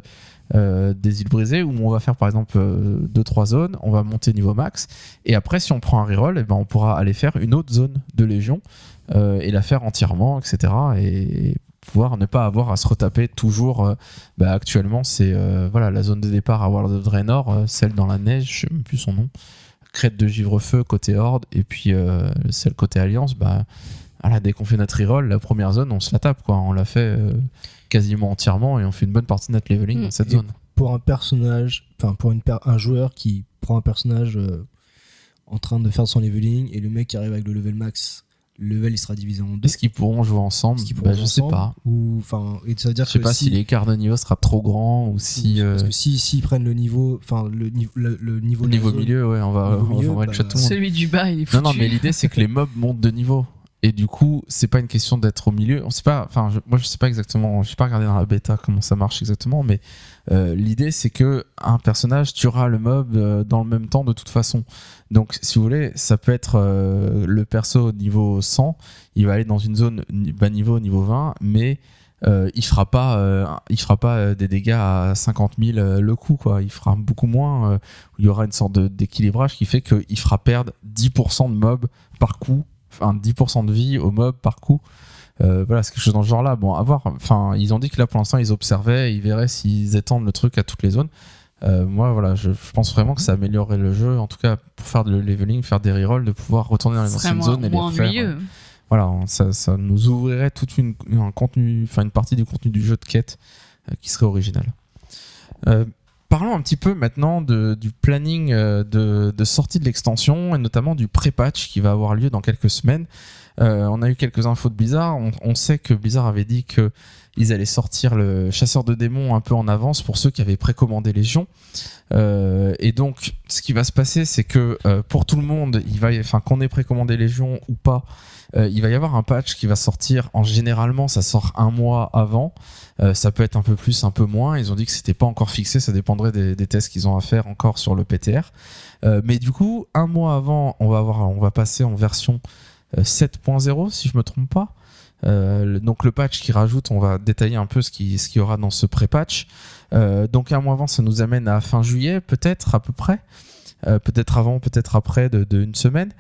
euh, des îles brisées, où on va faire par exemple 2-3 zones, on va monter niveau max, et après si on prend un reroll, eh ben, on pourra aller faire une autre zone de Légion, et la faire entièrement, etc. Et pouvoir ne pas avoir à se retaper toujours. bah, actuellement, c'est voilà la zone de départ à World of Draenor, celle dans la neige, je sais même plus son nom crête de Givrefeu côté Horde et puis euh, celle côté Alliance, bah, voilà, dès qu'on fait notre reroll, la première zone, on se la tape, quoi. On la fait euh, quasiment entièrement et on fait une bonne partie de notre leveling Mm. dans cette Et zone. Pour un personnage, enfin pour une per- un joueur qui prend un personnage euh, en train de faire son leveling et le mec qui arrive avec le level max, le level il sera divisé en deux. Est-ce qu'ils pourront jouer ensemble Bah, pourront Je jouer sais ensemble pas. Ou enfin, et ça veut dire Je sais que pas si, l'écart de niveau sera trop grand ou si. euh, parce que si s'ils prennent le niveau, enfin le niveau, le, le niveau la niveau zone, milieu, ouais, on va, Niveau on va milieu, bah, shot tout le monde. Celui du bas, il est foutu. Non, non, mais l'idée c'est que les mobs montent de niveau. Et du coup, c'est pas une question d'être au milieu. On sait pas. Enfin, je- moi, je sais pas exactement. J'ai pas regardé dans la bêta comment ça marche exactement, mais euh, l'idée c'est que un personnage tuera le mob euh, dans le même temps de toute façon. Donc, si vous voulez, ça peut être euh, le perso niveau 100. Il va aller dans une zone bas niveau, niveau 20, mais euh, il fera pas, euh, il fera pas des dégâts à 50 000 euh, le coup, quoi. Il fera beaucoup moins. il y aura une sorte d'équilibrage qui fait qu'il fera perdre 10% de mobs par coup, enfin 10% de vie au mob par coup. Voilà, c'est quelque chose dans ce genre-là. Bon, à voir. Enfin, ils ont dit que là, pour l'instant, ils observaient, ils verraient s'ils étendent le truc à toutes les zones. Euh, moi, voilà, je, je pense vraiment que ça améliorerait le jeu. En tout cas, pour faire le leveling, faire des rerolls, de pouvoir retourner dans les anciennes zones et les refaire. ennuyeux. Voilà, ça, ça nous ouvrirait toute une, un contenu, enfin une partie du contenu du jeu de quête euh, qui serait original. Euh, parlons un petit peu maintenant de- du planning euh, de, de sortie de l'extension et notamment du pré-patch qui va avoir lieu dans quelques semaines. Euh, on a eu quelques infos de Blizzard. On, on sait que Blizzard avait dit que ils allaient sortir le chasseur de démons un peu en avance pour ceux qui avaient précommandé Légion. Euh, et donc, ce qui va se passer, c'est que euh, pour tout le monde, enfin, qu'on ait précommandé Légion ou pas, euh, il va y avoir un patch qui va sortir. En généralement, ça sort un mois avant. Ça peut être un peu plus, un peu moins. Ils ont dit que c'était pas encore fixé. Ça dépendrait des, tests qu'ils ont à faire encore sur le PTR. Mais du coup, un mois avant, on va on va passer en version euh, 7.0, si je me trompe pas. Euh, donc le patch qui rajoute, on va détailler un peu ce qui ce qu'il y aura dans ce pré-patch. Euh, donc un mois avant, ça nous amène à fin juillet, peut-être à peu près. Euh, peut-être avant, peut-être après de, de une semaine.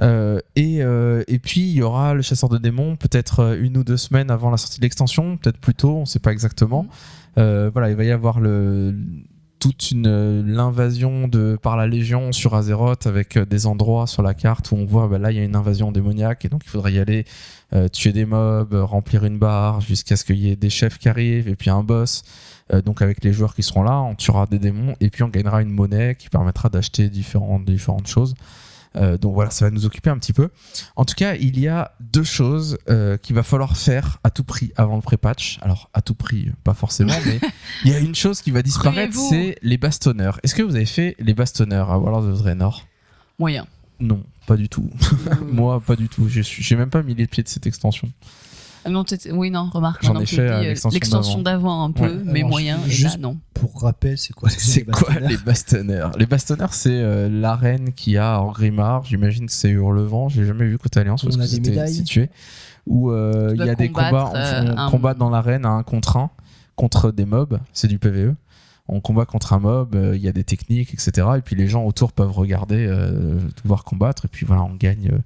Euh, et, euh, et puis il y aura le chasseur de démons, peut-être une ou deux semaines avant la sortie de l'extension, peut-être plus tôt, on ne sait pas exactement. Euh, voilà, il va y avoir le toute une euh, l'invasion de par la Légion sur Azeroth avec euh, des endroits sur la carte où on voit bah, là il y a une invasion démoniaque et donc il faudrait y aller euh, tuer des mobs, remplir une barre jusqu'à ce qu'il y ait des chefs qui arrivent et puis un boss. Donc avec les joueurs qui seront là, on tuera des démons et puis on gagnera une monnaie qui permettra d'acheter différentes choses. Euh, donc voilà, ça va nous occuper un petit peu. En tout cas, il y a deux choses euh, qu'il va falloir faire à tout prix avant le pré-patch. Alors à tout prix, pas forcément, mais il y a une chose qui va disparaître, c'est les bastonneurs. Est-ce que vous avez fait les bastonneurs à World of Draenor? Moyen. Non, pas du tout. Moi, pas du tout. Je suis, j'ai même pas mis les pieds de cette extension. Ah non, oui, non, remarque. J'en ai fait, euh, euh, l'extension d'avant un peu, Ouais. mais Alors, moyen. Et juste- là, non. Pour rappel, c'est quoi les- C'est les quoi les bastonneurs Les bastonneurs, c'est euh, l'arène qu'il y a en Grimard. J'imagine que c'est Hurlevent. J'ai jamais vu côté Alliance parce que c'était situé. Où euh, il y a des combats, on, euh, on un- combat dans l'arène à un contre un contre des mobs. C'est du PVE. On combat contre un mob, euh, il y a des techniques, etc. Et puis les gens autour peuvent regarder, euh, voir combattre. Et puis voilà, on gagne. euh,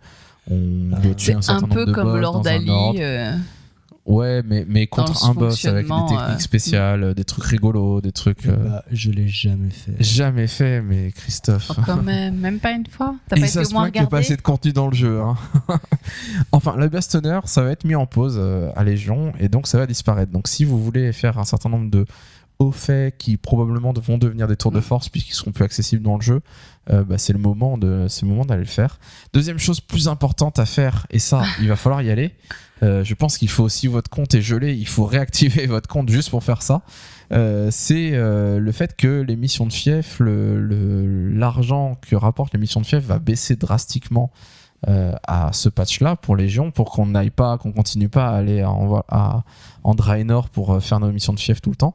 on Ah. doit tuer un C'est un certain nombre peu de comme boss Lord dans un Ali. ordre. euh, Ouais, mais, mais contre un boss avec des techniques euh, spéciales, euh, des trucs rigolos, des trucs. euh, Bah, je l'ai jamais fait. Jamais fait, mais Christophe. Oh, quand même, même pas une fois. T'as Et pas ça été au moins n'y a pas assez de contenu dans le jeu. hein. enfin, le bastonner, ça va être mis en pause euh, à Légion et donc ça va disparaître. Donc si vous voulez faire un certain nombre de hauts faits qui probablement vont devenir des tours de Mm. force puisqu'ils seront plus accessibles dans le jeu, euh, bah, c'est le moment de, c'est le moment d'aller le faire. Deuxième chose plus importante à faire et ça, il va falloir y aller. euh, je pense qu'il faut aussi votre compte est gelé. Il faut réactiver votre compte juste pour faire ça. Euh, c'est le fait que les missions de fief, le- le- l'argent que rapportent les missions de fief va baisser drastiquement euh, à ce patch-là pour Légion, pour qu'on n'aille pas, qu'on continue pas à aller en, à, en Draenor pour euh, faire nos missions de fief tout le temps.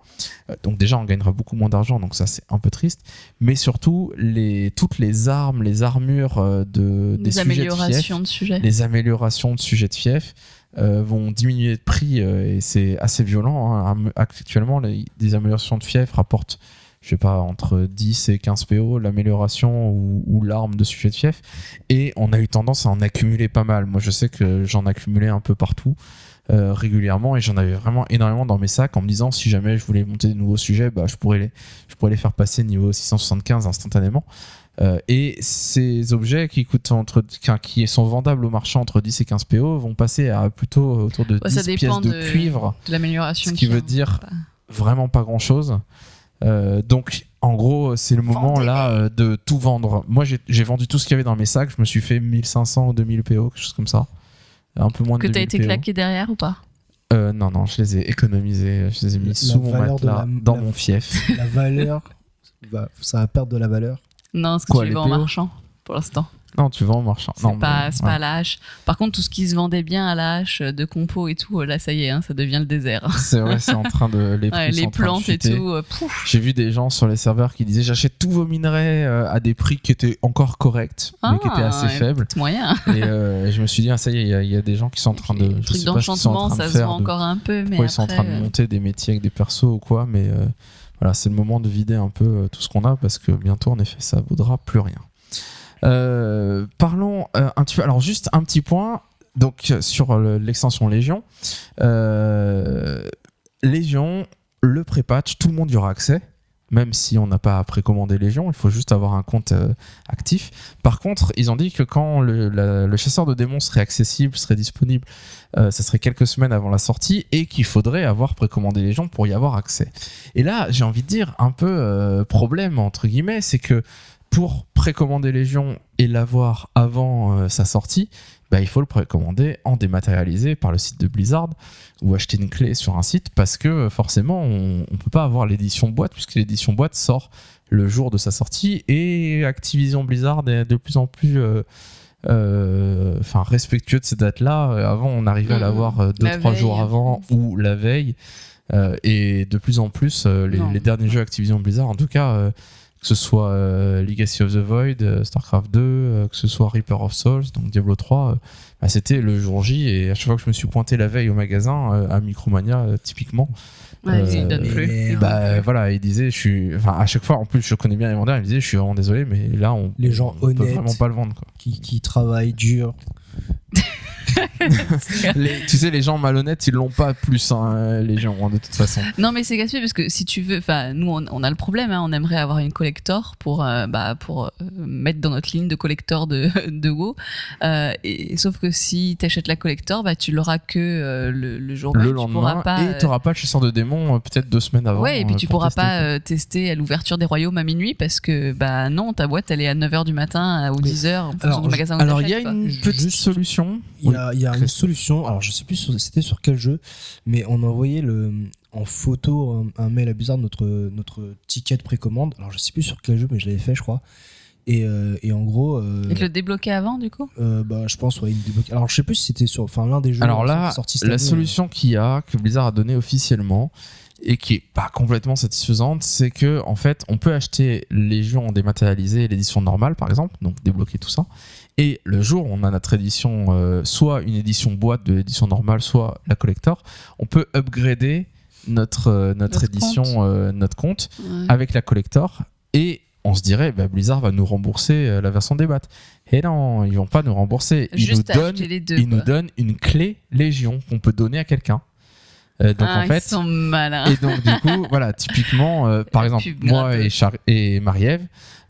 Euh, donc déjà, on gagnera beaucoup moins d'argent, donc ça c'est un peu triste. Mais surtout, les, toutes les armes, les armures de, des Des sujets de fief, améliorations de sujet. les améliorations de sujets de fief euh, vont diminuer de prix euh, et c'est assez violent. hein. Actuellement, les, des améliorations de fief rapportent, je sais pas, entre 10 et 15 PO l'amélioration ou, ou l'arme de sujet de fief. Et on a eu tendance à en accumuler pas mal. Moi, je sais que j'en accumulais un peu partout. euh, régulièrement et j'en avais vraiment énormément dans mes sacs en me disant si jamais je voulais monter de nouveaux sujets bah, je, pourrais les, je pourrais les faire passer niveau 675 instantanément euh, et ces objets qui coûtent entre, qui sont vendables au marché entre 10 et 15 PO vont passer à plutôt autour de Ouais, 10 ça pièces de, de- cuivre, De l'amélioration. ce qui veut dire vraiment pas grand chose. Donc en gros, c'est le moment là euh, de tout vendre. Moi, j'ai vendu tout ce qu'il y avait dans mes sacs. Je me suis fait 1500 ou 2000 PO, quelque chose comme ça. Un peu moins de Que t'as 2000 été PO. claqué derrière ou pas? Euh, non, non, je les ai économisés. Je les ai mis La sous mon matelas, la- dans la- mon fief. La valeur, va- ça va perdre de la valeur? Non, ce que Quoi, tu les vends en marchand pour l'instant. Non, tu vends en marchand. C'est pas, mais- c'est ouais. pas à la hache. Par contre, tout ce qui se vendait bien à la hache, de compo et tout, là, ça y est, hein, ça devient le désert. C'est vrai, c'est en train de. Les, Ouais, les plantes et tout, euh. J'ai vu des gens sur les serveurs qui disaient j'achète tous vos minerais euh, à des prix qui étaient encore corrects, mais qui étaient assez Ah, faibles. moyen. Et euh, je me suis dit, ah, ça y est, il y, a- il y a des gens qui sont en train de. Sont en d'enchantement, ça se vend encore un peu, mais pourquoi ils sont en train de après, euh, monter des métiers avec des persos ou quoi, mais euh, voilà, c'est le moment de vider un peu euh, tout ce qu'on a parce que bientôt, en effet, ça vaudra plus rien. Euh, parlons euh, un petit peu. Alors, juste un petit point. Donc, euh, sur le- l'extension Légion, Légion, le pré-patch, tout le monde y aura accès. Même si on n'a pas à précommander Légion, il faut juste avoir un compte actif. Par contre, ils ont dit que quand le, chasseur de démons serait accessible, serait disponible, euh, ça serait quelques semaines avant la sortie et qu'il faudrait avoir précommandé Légion pour y avoir accès. Et là, j'ai envie de dire un peu problème entre guillemets, c'est que pour précommander Légion et l'avoir avant euh, sa sortie, bah, il faut le précommander en dématérialisé par le site de Blizzard ou acheter une clé sur un site parce que euh, forcément on ne peut pas avoir l'édition boîte puisque l'édition boîte sort le jour de sa sortie et Activision Blizzard est de plus en plus euh, euh, enfin respectueux de ces dates-là. Avant, on arrivait à Mhm. l'avoir deux La trois veille. jours avant ou la veille. Et de plus en plus, les, derniers jeux Activision Blizzard, en tout cas, que ce soit euh, Legacy of the Void, euh, StarCraft 2, euh, que ce soit Reaper of Souls, donc Diablo 3, euh, bah, c'était le jour J. Et à chaque fois que je me suis pointé la veille au magasin, euh, à Micromania euh, typiquement, ouais, ils euh, ne donnent plus. et- bah voilà, il disait, je suis, enfin à chaque fois, en plus je connais bien les vendeurs, il me disait, je suis vraiment désolé, mais là on, Les gens on peut honnêtes. vraiment pas le vendre. Quoi. Qui, qui travaille dur. Les- tu sais, les gens malhonnêtes, ils l'ont pas plus, hein, les gens, hein, de toute façon. Non, mais c'est gaspillé parce que si tu veux, enfin, nous, on, on a le problème, hein, on aimerait avoir une collector pour, euh, bah, pour euh, mettre dans notre ligne de collector de, de WoW. Euh, et, sauf que si tu achètes la collector, bah, tu l'auras que euh, le, le jour Le même, tu lendemain, pourras pas, et tu n'auras pas le chasseur de démons euh, peut-être deux semaines avant. Ouais, et puis tu pour pourras tester, pas quoi. tester à l'ouverture des royaumes à minuit parce que, bah non, ta boîte, elle est à 9h du matin ou Mais- 10h en fonction alors, du magasin Alors il y a une petite solution. Il y a, il y a une solution. Alors, je sais plus c'était sur quel jeu, mais on a envoyé le, en photo un, un mail à Blizzard notre, notre ticket de précommande. Alors, je sais plus sur quel jeu, mais je l'avais fait, je crois. Et, euh, et en gros, euh, Et te le débloquer avant, du coup? euh, bah, je pense, ouais, il débloque. Alors, je sais plus si c'était sur, enfin, l'un des jeux. Alors qui là, est sorti cette la année, solution qu'il y a, que Blizzard a donné officiellement, et qui est pas complètement satisfaisante, c'est que en fait, on peut acheter Légion en dématérialisé et l'édition normale, par exemple, donc débloquer tout ça. Et le jour où on a notre édition, euh, soit une édition boîte de l'édition normale, soit la collector, on peut upgrader notre, euh, notre, Notre édition, compte. euh, notre compte Ouais. avec la collector et on se dirait bah, Blizzard va nous rembourser la version débat. Et non, ils vont pas nous rembourser. Ils Juste nous donnent acheter les deux. ils nous quoi. donnent une clé Légion qu'on peut donner à quelqu'un. Euh, donc Ah, en fait, ils sont malins. et donc du coup, voilà, typiquement, euh, par exemple, moi et, Char et Marie-Ève,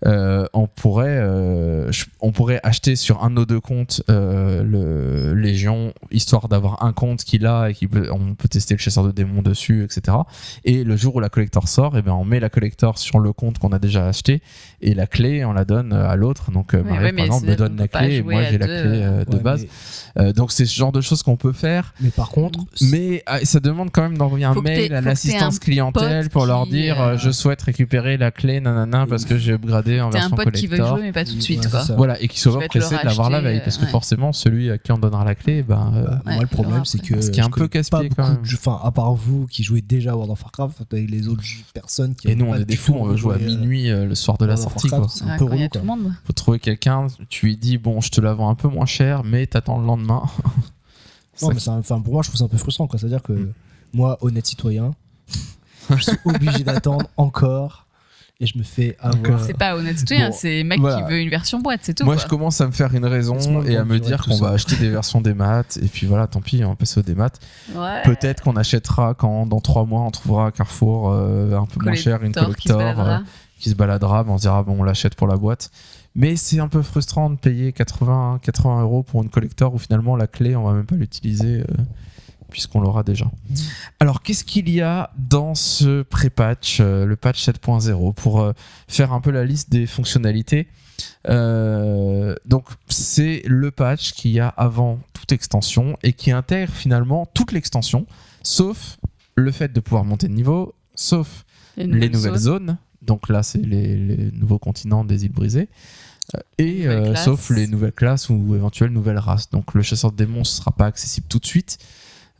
euh, on pourrait, euh, on pourrait acheter sur un de nos deux comptes euh, le Légion, histoire d'avoir un compte qu'il a et qui peut, on peut tester le chasseur de démons dessus, etc. Et le jour où la collector sort, et ben on met la collector sur le compte qu'on a déjà acheté et la clé on la donne à l'autre. Donc euh, Marie-Ève, ouais, par exemple me donne on la clé et moi j'ai la clé euh, de base. mais- Euh, donc c'est ce genre de choses qu'on peut faire. Mais par contre, Mais ah, ça demande quand même d'envoyer un mail à l'assistance un clientèle pour leur dire euh, euh, je souhaite récupérer la clé nanana parce que j'ai upgradé en T'as un version pote qui veut collector. jouer, mais pas tout de suite, quoi. Voilà, et qui soit pressé de l'avoir la veille parce que ouais. forcément celui à qui on donnera la clé, ben, euh, Bah, Ouais, moi, le problème, c'est que. Ce qui est un peu casse-pied, quand même. Enfin, à part vous qui jouez déjà à World of Warcraft, avec les autres personnes qui. et nous on est des fous, on veut jouer à euh, minuit euh, le soir de la sortie quoi. C'est un peu relou, tout le quoi. monde. Faut trouver quelqu'un, tu lui dis bon je te la vends un peu moins cher mais t'attends le lendemain. Non, mais c'est un- enfin, pour moi, je trouve ça un peu frustrant. quoi. C'est-à-dire que Mm. Moi, honnête citoyen, je suis obligé d'attendre encore et je me fais avoir. C'est pas honnête citoyen, Bon, c'est mec voilà. qui veut une version boîte, c'est tout. Moi quoi. je commence à me faire une raison et à me dire qu'on va acheter des versions des maths et puis voilà tant pis on va passer aux des maths. Ouais. Peut-être qu'on achètera quand dans trois mois on trouvera à Carrefour euh, un peu moins cher une Collector qui se baladera. euh, qui se baladera, mais on se dira bon on l'achète pour la boîte. Mais c'est un peu frustrant de payer 80, 80 euros pour une collector où finalement la clé on va même pas l'utiliser euh, puisqu'on l'aura déjà. Alors qu'est-ce qu'il y a dans ce pré-patch, euh, le patch 7.0 pour euh, faire un peu la liste des fonctionnalités euh, donc c'est le patch qu'il y a avant toute extension et qui intègre finalement toute l'extension, sauf le fait de pouvoir monter de niveau, sauf les nouvelles zone. zones. Donc là, c'est les, les nouveaux continents des îles brisées. Et euh, sauf les nouvelles classes ou éventuelles nouvelles races. Donc le chasseur de démons ne sera pas accessible tout de suite.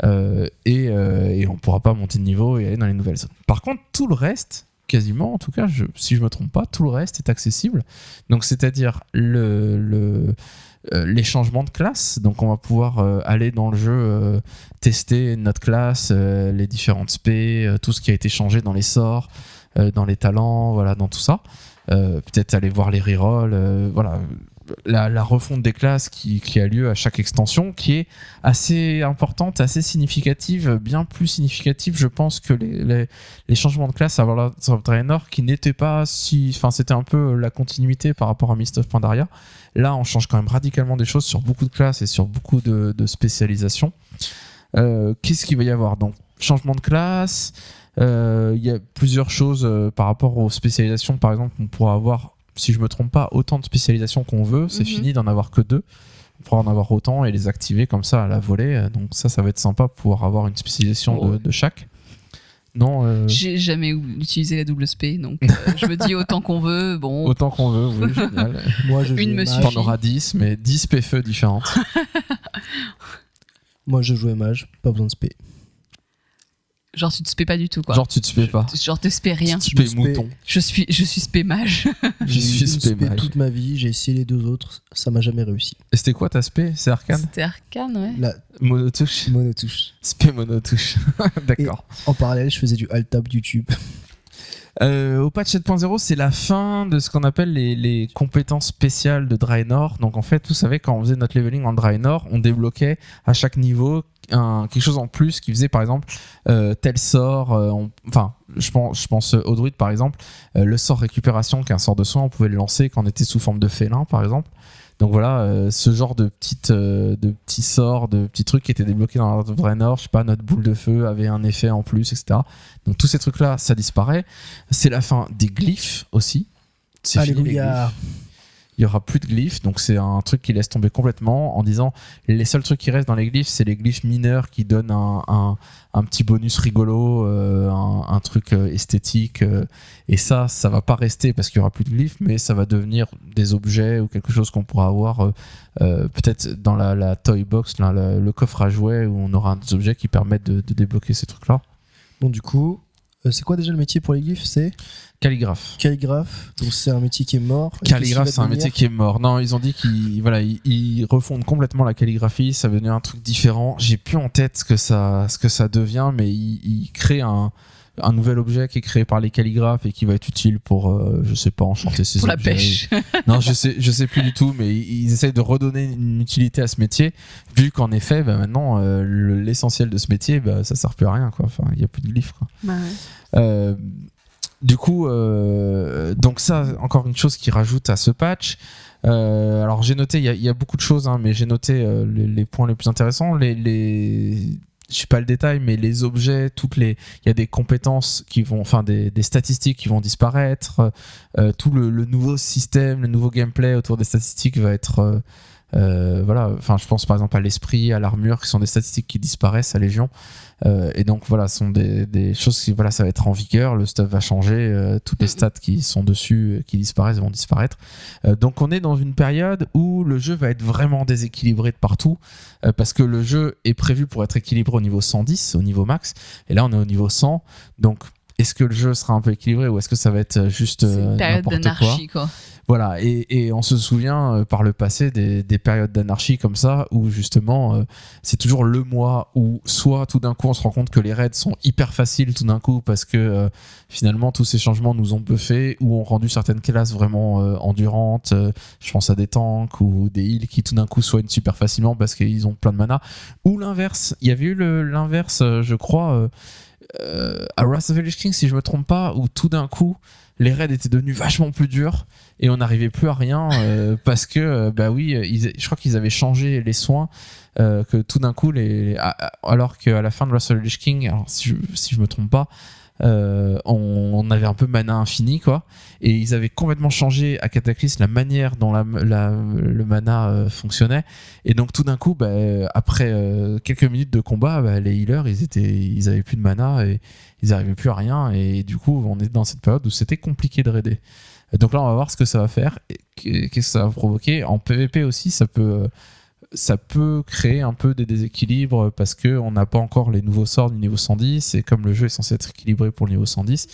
Euh, et, euh, et on pourra pas monter de niveau et aller dans les nouvelles zones. Par contre, tout le reste, quasiment, en tout cas, si je me trompe pas, tout le reste est accessible. Donc c'est-à-dire euh, les changements de classe. Donc on va pouvoir aller dans le jeu tester notre classe, les différentes spé, tout ce qui a été changé dans les sorts, dans les talents, voilà, dans tout ça. Peut-être aller voir les rerolls, voilà. La, refonte des classes qui, a lieu à chaque extension, qui est assez importante, assez significative, bien plus significative, je pense, que les, changements de classe à World of Draenor, qui n'étaient pas si. Enfin, c'était un peu la continuité par rapport à Mist of Pandaria. Là, on change quand même radicalement des choses sur beaucoup de classes et sur beaucoup de, de spécialisations. Euh, Qu'est-ce qu'il va y avoir Donc, changement de classe. euh, Il y a plusieurs choses euh, par rapport aux spécialisations. Par exemple, on pourra avoir, si je me trompe pas, autant de spécialisations qu'on veut. C'est Mhm. fini d'en avoir que deux. On pourra en avoir autant et les activer comme ça à la volée. Donc ça, ça va être sympa pour pouvoir avoir une spécialisation de, chaque. Non, euh, J'ai jamais utilisé la double spé, donc euh, je me dis autant qu'on veut. Bon, autant qu'on veut, oui, génial. Moi, je Une me mage. suffit. T'en auras 10, mais 10 PFE différentes. Moi, je jouais mage. Pas besoin de spé. Genre tu te spé pas du tout, quoi. Genre, tu te spé pas. Genre te spé rien. Tu te Je me spé spé- mouton. Je suis, je suis spé mage. Je J'ai suis toute ma vie. J'ai essayé les deux autres. Ça m'a jamais réussi. Et c'était quoi ta spé? C'est arcane? C'était arcane, ouais. La Monotouche monotouche. Spé monotouche. D'accord. En parallèle, je faisais du alt tab YouTube. Euh, au patch 7.0, c'est la fin de ce qu'on appelle les, compétences spéciales de Draenor. Donc en fait, vous savez, quand on faisait notre leveling en Draenor, on débloquait à chaque niveau un, quelque chose en plus qui faisait par exemple euh, tel sort. euh, enfin, je pense, je pense au druide par exemple, euh, le sort récupération, qui est un sort de soin, on pouvait le lancer quand on était sous forme de félin par exemple. Donc voilà, euh, ce genre de petites, euh, de petits sorts, de petits trucs qui étaient débloqués dans Heart of Draenor, je sais pas, notre boule de feu avait un effet en plus, etc. Donc tous ces trucs-là, ça disparaît. C'est la fin des glyphes aussi. C'est fini les Alléluia. glyphes. Il y aura plus de glyphes, donc c'est un truc qui laisse tomber complètement en disant les seuls trucs qui restent dans les glyphes, c'est les glyphes mineurs qui donnent un, un- petit bonus rigolo, euh, un, truc euh, esthétique. euh, et ça, ça va pas rester parce qu'il y aura plus de glyphes, mais ça va devenir des objets ou quelque chose qu'on pourra avoir peut-être dans la, la toy box, le coffre à jouets où on aura des objets qui permettent de, débloquer ces trucs-là. Bon, du coup, c'est quoi déjà le métier pour les glyphes? C'est? Calligraphe. calligraphe. Donc, c'est un métier qui est mort. Calligraphe, c'est un métier qui est mort. Non, ils ont dit qu'ils voilà, ils, ils refondent complètement la calligraphie. Ça va devenir un truc différent. J'ai plus en tête ce que ça, ce que ça devient, mais ils, ils créent un, un nouvel objet qui est créé par les calligraphes et qui va être utile pour, euh, je sais pas, enchanter ses Pour la objets. pêche. Non, je sais, je sais plus du tout, mais ils ils essayent de redonner une utilité à ce métier, vu qu'en effet, bah, maintenant, euh, le- l'essentiel de ce métier, bah, ça sert plus à rien, quoi. Enfin, il y a plus de glyphes, quoi. Euh, du coup, euh, donc ça, encore une chose qui rajoute à ce patch. Euh, alors j'ai noté, il y, a- beaucoup de choses, hein, mais j'ai noté euh, les, points les plus intéressants. Les, les, je sais pas le détail, mais les objets, toutes les, il y a des compétences qui vont, enfin des, statistiques qui vont disparaître. Tout le nouveau système, le nouveau gameplay autour des statistiques va être euh, voilà, enfin, je pense par exemple à l'esprit, à l'armure, qui sont des statistiques qui disparaissent à Légion. Euh, et donc voilà, ce sont des, des choses qui, voilà, ça va être en vigueur, le stuff va changer, euh, toutes les stats qui sont dessus, qui disparaissent, vont disparaître. Donc on est dans une période où le jeu va être vraiment déséquilibré de partout, parce que le jeu est prévu pour être équilibré au niveau 110, au niveau max, et là on est au niveau 100. Donc est-ce que le jeu sera un peu équilibré ou est-ce que ça va être juste C'est une période n'importe quoi? d'anarchie, quoi. Voilà, et, on se souvient euh, par le passé des, des périodes d'anarchie comme ça, où justement euh, c'est toujours le mois où soit tout d'un coup on se rend compte que les raids sont hyper faciles tout d'un coup parce que euh, finalement tous ces changements nous ont buffé, ou ont rendu certaines classes vraiment endurantes, je pense à des tanks ou des heals qui tout d'un coup soignent super facilement parce qu'ils ont plein de mana, ou l'inverse, il y avait eu l'inverse je crois à Wrath of the King si je me trompe pas, où tout d'un coup les raids étaient devenus vachement plus durs et on n'arrivait plus à rien euh, parce que euh, bah oui ils- je crois qu'ils avaient changé les soins euh, que tout d'un coup les alors qu'à la fin de Lich King alors si je, si je me trompe pas euh, on, avait un peu mana infini quoi. Et ils avaient complètement changé à Cataclysm la manière dont le mana euh, fonctionnait. Et donc tout d'un coup bah, après euh, quelques minutes de combat bah, les healers ils étaient avaient plus de mana et ils n'arrivaient plus à rien. Et du coup on est dans cette période où c'était compliqué de raider. Donc là, on va voir ce que ça va faire, qu'est-ce que ça va provoquer. En PvP aussi, ça peut, ça peut créer un peu des déséquilibres parce que on n'a pas encore les nouveaux sorts du niveau 110 et comme le jeu est censé être équilibré pour le niveau 110,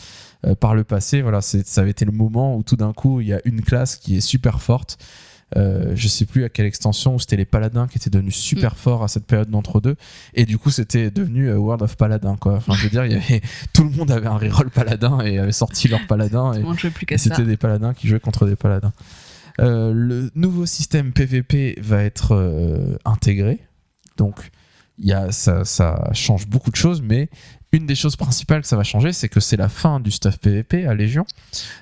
euh, par le passé, voilà, ça avait été le moment où tout d'un coup, il y a une classe qui est super forte. Euh, je sais plus à quelle extension où c'était les paladins qui étaient devenus super forts à cette période d'entre-deux. Et du coup c'était devenu euh, World of Paladin quoi. Enfin je veux dire il y avait tout le monde avait un reroll paladin et avait sorti leur paladin et, plus et c'était des paladins qui jouaient contre des paladins. Euh, le nouveau système PVP va être euh, intégré. Donc, y a, ça, change beaucoup de choses, mais une des choses principales que ça va changer, c'est que c'est la fin du stuff PVP à Légion.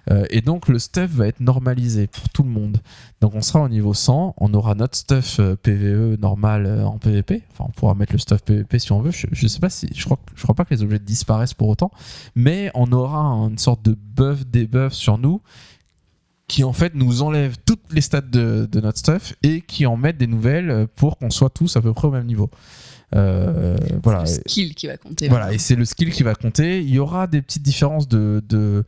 Euh, et donc, le stuff va être normalisé pour tout le monde. Donc, on sera au niveau 100, on aura notre stuff PVE normal en PVP. Enfin, on pourra mettre le stuff PVP si on veut. Je, je sais pas si, je crois, crois pas que les objets disparaissent pour autant, mais on aura une sorte de buff, debuff sur nous qui en fait nous enlève toutes les stats de, de notre stuff et qui en mettent des nouvelles euh, pour qu'on soit tous à peu près au même niveau. Euh, voilà. C'est le skill qui va compter. Voilà, et c'est le skill qui va compter. Il y aura des petites différences de, de,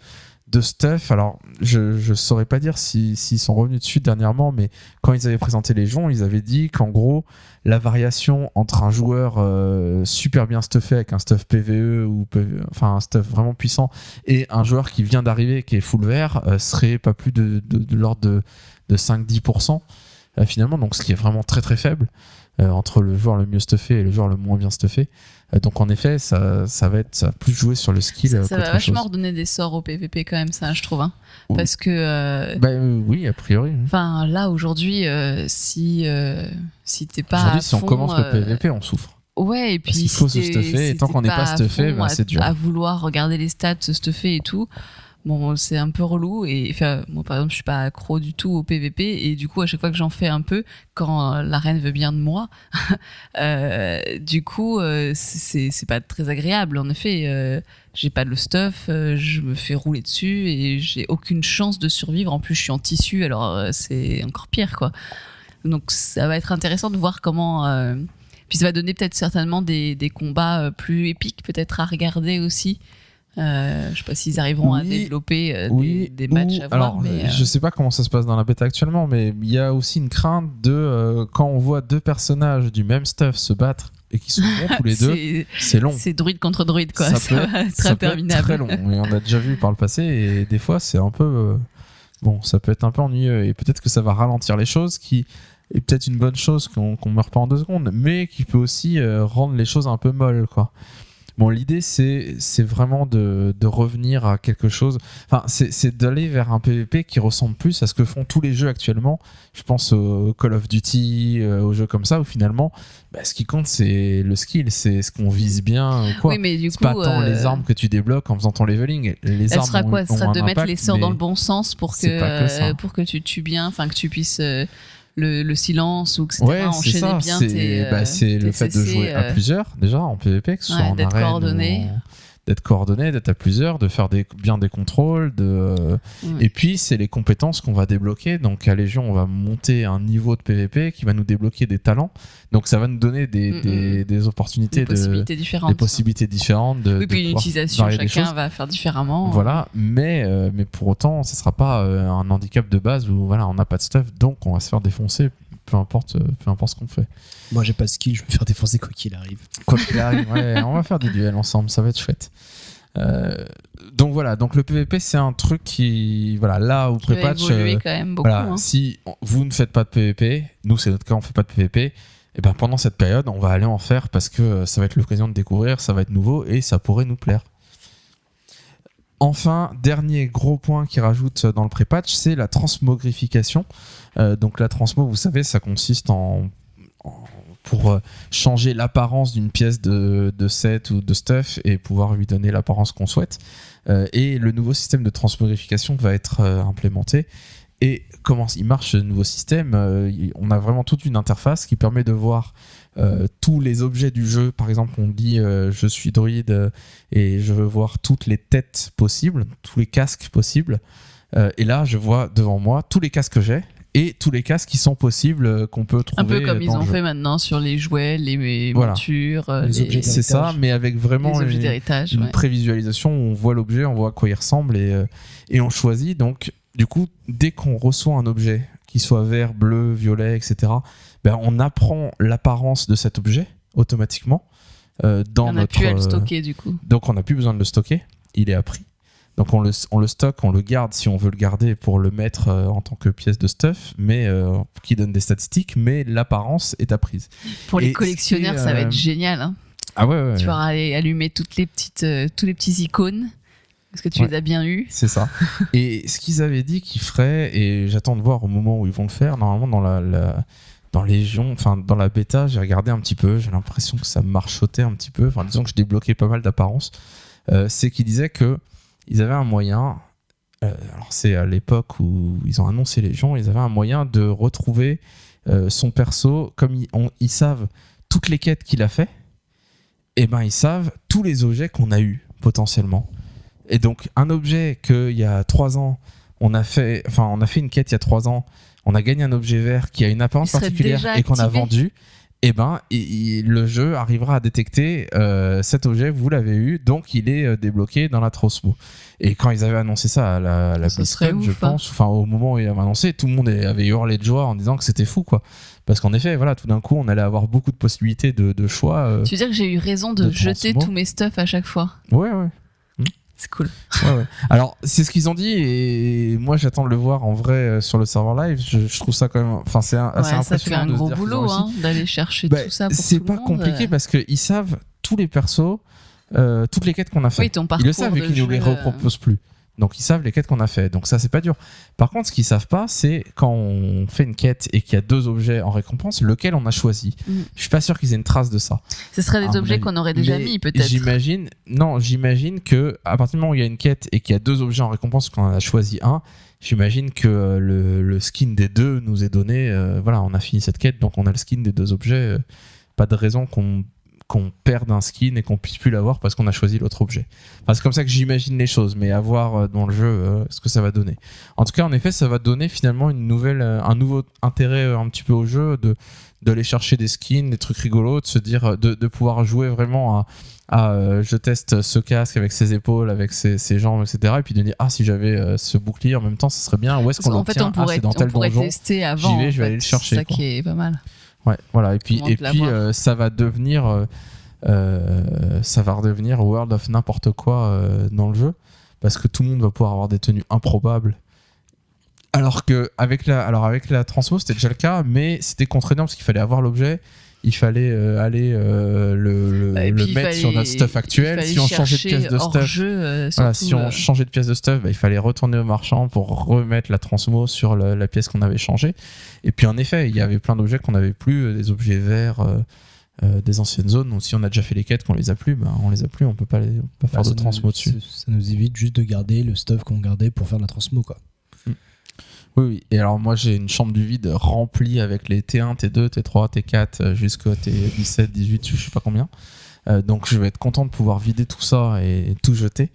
de stuff. Alors, je ne saurais pas dire si- s'ils sont revenus dessus dernièrement, mais quand ils avaient présenté les gens, ils avaient dit qu'en gros, la variation entre un joueur euh, super bien stuffé avec un stuff PVE ou PVE enfin un stuff vraiment puissant et un joueur qui vient d'arriver qui est full vert euh, serait pas plus de, l'ordre de, de 5-10% euh, finalement, donc ce qui est vraiment très très faible entre le joueur le mieux stuffé et le joueur le moins bien stuffé. Euh, donc en effet, ça, ça va être ça va plus jouer sur le skill. Ça, euh, ça va vachement chose. redonner des sorts au PVP quand même, ça, je trouve. hein. Oui. Parce que, euh, Bah, euh, oui, a priori. enfin, là aujourd'hui, euh, si euh, si t'es pas Aujourd'hui, si on commence euh, le PVP, on souffre. Ouais, et puis qu'il faut si se stuffer, et tant qu'on n'est pas stuffé, bah, c'est dur. À vouloir regarder les stats, se stuffer et tout, c'est un peu relou. Et enfin, moi, par exemple, je suis pas accro du tout au PVP, et du coup, à chaque fois que j'en fais un peu, quand la reine veut bien de moi, euh, du coup, euh, c'est c'est pas très agréable. En effet, euh, j'ai pas de le stuff, euh, je me fais rouler dessus et j'ai aucune chance de survivre. En plus, je suis en tissu, alors euh, c'est encore pire, quoi. Donc, ça va être intéressant de voir comment. puis ça va donner peut-être certainement des, des combats plus épiques, peut-être à regarder aussi. Euh, je sais pas s'ils arriveront à développer euh, Oui, des, des matchs ou- à voir. alors, mais, euh, je sais pas comment ça se passe dans la bêta actuellement, mais il y a aussi une crainte de euh, quand on voit deux personnages du même stuff se battre et qui sont bons tous les deux, c'est- long. C'est druide contre druide, quoi. Ça Ça, peut va être ça peut être très long. Et on a déjà vu par le passé et des fois c'est un peu euh, bon, ça peut être un peu ennuyeux et peut-être que ça va ralentir les choses qui est peut-être une bonne chose qu'on qu'on meurt pas en deux secondes, mais qui peut aussi euh, rendre les choses un peu molles quoi. Bon, l'idée, c'est c'est vraiment de, de revenir à quelque chose. Enfin, c'est c'est d'aller vers un PvP qui ressemble plus à ce que font tous les jeux actuellement. Je pense au Call of Duty, euh, aux jeux comme ça, où finalement, bah, ce qui compte, c'est le skill, c'est ce qu'on vise bien. Quoi. Oui, mais du c'est coup, pas tant euh, les armes que tu débloques en faisant ton leveling. Les elle armes sera quoi? ont sera un de mettre les sorts dans le bon sens pour que, euh, pour que tu tues bien, enfin que tu puisses euh, le, le silence ou etc. Ouais, enchaîner ça. bien C'est tes, euh, bah, c'est tes le fait de jouer à euh, plusieurs déjà en PvP, que ce soit en d'être arène ou coordonné. en- d'être coordonné, d'être à plusieurs, de faire des, bien des contrôles, de Mm. et puis c'est les compétences qu'on va débloquer. Donc à Légion, on va monter un niveau de PvP qui va nous débloquer des talents. Donc ça va nous donner des, Mm, des, des opportunités des de possibilités différentes. des possibilités différentes de, Oui, puis une pouvoir utilisation, varier les chacun va faire différemment. Voilà, mais, euh, mais pour autant, ce sera pas euh, un handicap de base où voilà, on n'a pas de stuff, donc on va se faire défoncer, peu importe, euh, peu importe ce qu'on fait. Moi, j'ai pas de skill, je vais me faire défoncer quoi qu'il arrive. Quoi qu'il arrive, ouais, on va faire des duels ensemble, ça va être chouette. Euh, donc voilà, donc le PVP c'est un truc qui, voilà, là va pré-patch, euh, quand même beaucoup. voilà, hein. si vous ne faites pas de PVP, nous c'est notre cas, on fait pas de PVP, et ben pendant cette période, on va aller en faire parce que euh, ça va être l'occasion de découvrir, ça va être nouveau et ça pourrait nous plaire. Enfin, dernier gros point qui rajoute dans le pré-patch, c'est la transmogrification. Euh, donc la transmo, vous savez, ça consiste en, pour euh, changer l'apparence d'une pièce de, set ou de stuff et pouvoir lui donner l'apparence qu'on souhaite. Euh, et le nouveau système de transmogrification va être implémenté. Et comment il marche ce nouveau système On a vraiment toute une interface qui permet de voir tous les objets du jeu. Par exemple, on dit je suis druide et je veux voir toutes les têtes possibles, tous les casques possibles. Et là, je vois devant moi tous les casques que j'ai et tous les casques qui sont possibles euh, qu'on peut trouver. Un peu comme euh, ils ont jeu. fait maintenant sur les jouets, les Voilà. montures, euh, Les les, objets C'est ça, mais avec vraiment les une- d'héritage. une ouais. prévisualisation où on voit l'objet, on voit à quoi il ressemble et, euh, et on choisit. Donc, du coup, dès qu'on reçoit un objet, qu'il soit vert, bleu, violet, etc., ben, on apprend l'apparence de cet objet automatiquement euh, dans On n'a plus à le stocker du coup. donc, on n'a plus besoin de le stocker. Il est appris. Donc, on le, on le stocke, on le garde si on veut le garder pour le mettre euh, en tant que pièce de stuff, mais euh, qui donne des statistiques, mais l'apparence est apprise. Pour les et collectionneurs, ça va euh, être génial. hein. Ah ouais, ouais. Tu vas aller allumer toutes les petites, euh, tous les petits icônes. Parce que tu Ouais. les as bien eus. C'est ça. et ce qu'ils avaient dit qu'ils feraient, et j'attends de voir au moment où ils vont le faire, normalement dans la, la- dans Légion, enfin dans la bêta, j'ai regardé un petit peu, j'ai l'impression que ça marchotait un petit peu, enfin disons que je débloquais pas mal d'apparence, euh, c'est qu'ils disaient que ils avaient un moyen, euh, alors c'est à l'époque où ils ont annoncé Légion, ils avaient un moyen de retrouver euh, son perso, comme ils, on- ils savent toutes les quêtes qu'il a fait, et ben ils savent tous les objets qu'on a eu potentiellement. Et donc, un objet qu'il y a trois ans, on a fait, enfin, on a fait une quête il y a trois ans, on a gagné un objet vert qui a une apparence particulière et qu'on a vendu. Et ben, il- il- le jeu arrivera à détecter euh, cet objet, vous l'avez eu, donc il est euh, débloqué dans la Trosmo. Et quand ils avaient annoncé ça à la, à la BlizzCon, je hein. pense, enfin au moment où ils avaient annoncé, tout le monde avait hurlé de joie en disant que c'était fou, quoi. Parce qu'en effet, voilà, tout d'un coup, on allait avoir beaucoup de possibilités de, de choix. euh, Tu veux dire que j'ai eu raison de, de jeter transmo. tous mes stuff à chaque fois? Ouais, ouais. C'est cool. Ouais, ouais. Alors, c'est ce qu'ils ont dit et moi j'attends de le voir en vrai euh, sur le serveur live. Je, je trouve ça quand même, enfin c'est un- assez Ouais, ça fait impressionnant un gros boulot hein, d'aller chercher Bah, tout ça c'est pas le monde. compliqué parce qu'ils savent tous les persos, euh, toutes les quêtes qu'on a fait. Oui, ils le savent vu de qu'ils nous les euh, reproposent plus. Donc ils savent les quêtes qu'on a fait. Donc ça c'est pas dur. Par contre, ce qu'ils savent pas, c'est quand on fait une quête et qu'il y a deux objets en récompense, lequel on a choisi. Mm. Je suis pas sûr qu'ils aient une trace de ça. Ce seraient des objets qu'on aurait déjà mis peut-être. J'imagine, non, j'imagine que à partir du moment où il y a une quête et qu'il y a deux objets en récompense, qu'on a choisi un, j'imagine que euh, le, le skin des deux nous est donné. euh, voilà, on a fini cette quête, donc on a le skin des deux objets. euh, pas de raison qu'on qu'on perde un skin et qu'on puisse plus l'avoir parce qu'on a choisi l'autre objet. Enfin, c'est comme ça que j'imagine les choses, mais à voir euh, dans le jeu euh, ce que ça va donner. En tout cas, en effet, ça va donner finalement une nouvelle, euh, un nouveau intérêt un petit peu au jeu de d'aller chercher des skins, des trucs rigolos, de se dire, de, de pouvoir jouer vraiment à, à, euh, je teste ce casque avec ses épaules, avec ses, ses jambes, etc. Et puis de dire ah si j'avais euh, ce bouclier en même temps, ça serait bien. Où est-ce qu'on en fait, l'obtient on Ah, pourrait, dans on tel pourrait donjon. tester avant. J'y vais, en je vais aller le chercher, C'est ça quoi. qui est pas mal. Ouais, voilà. Et puis et puis euh, ça va devenir, euh, euh, ça va redevenir World of n'importe quoi euh, dans le jeu parce que tout le monde va pouvoir avoir des tenues improbables. Alors que avec la, alors avec la transmo c'était déjà le cas, mais c'était contraignant parce qu'il fallait avoir l'objet. Il fallait euh, aller euh, le, il mettre sur notre stuff actuel. Si on changeait de pièce de stuff, jeu, voilà, surtout, si on changeait de pièce de stuff, bah, il fallait retourner au marchand pour remettre la transmo sur la pièce qu'on avait changée. Et puis en effet, il y avait plein d'objets qu'on n'avait plus, euh, des objets verts. euh, euh, des anciennes zones, donc si on a déjà fait les quêtes, qu'on les a plus, bah, on les a plus, on peut pas, les, on peut pas faire Bah, de ça transmo nous, dessus. Ça nous évite juste de garder le stuff qu'on gardait pour faire de la transmo, quoi. Oui. Et alors, moi, j'ai une chambre du vide remplie avec les T1, T2, T3, T4 euh, jusqu'au T17, 18, je sais pas combien. Euh, donc, je vais être content de pouvoir vider tout ça et tout jeter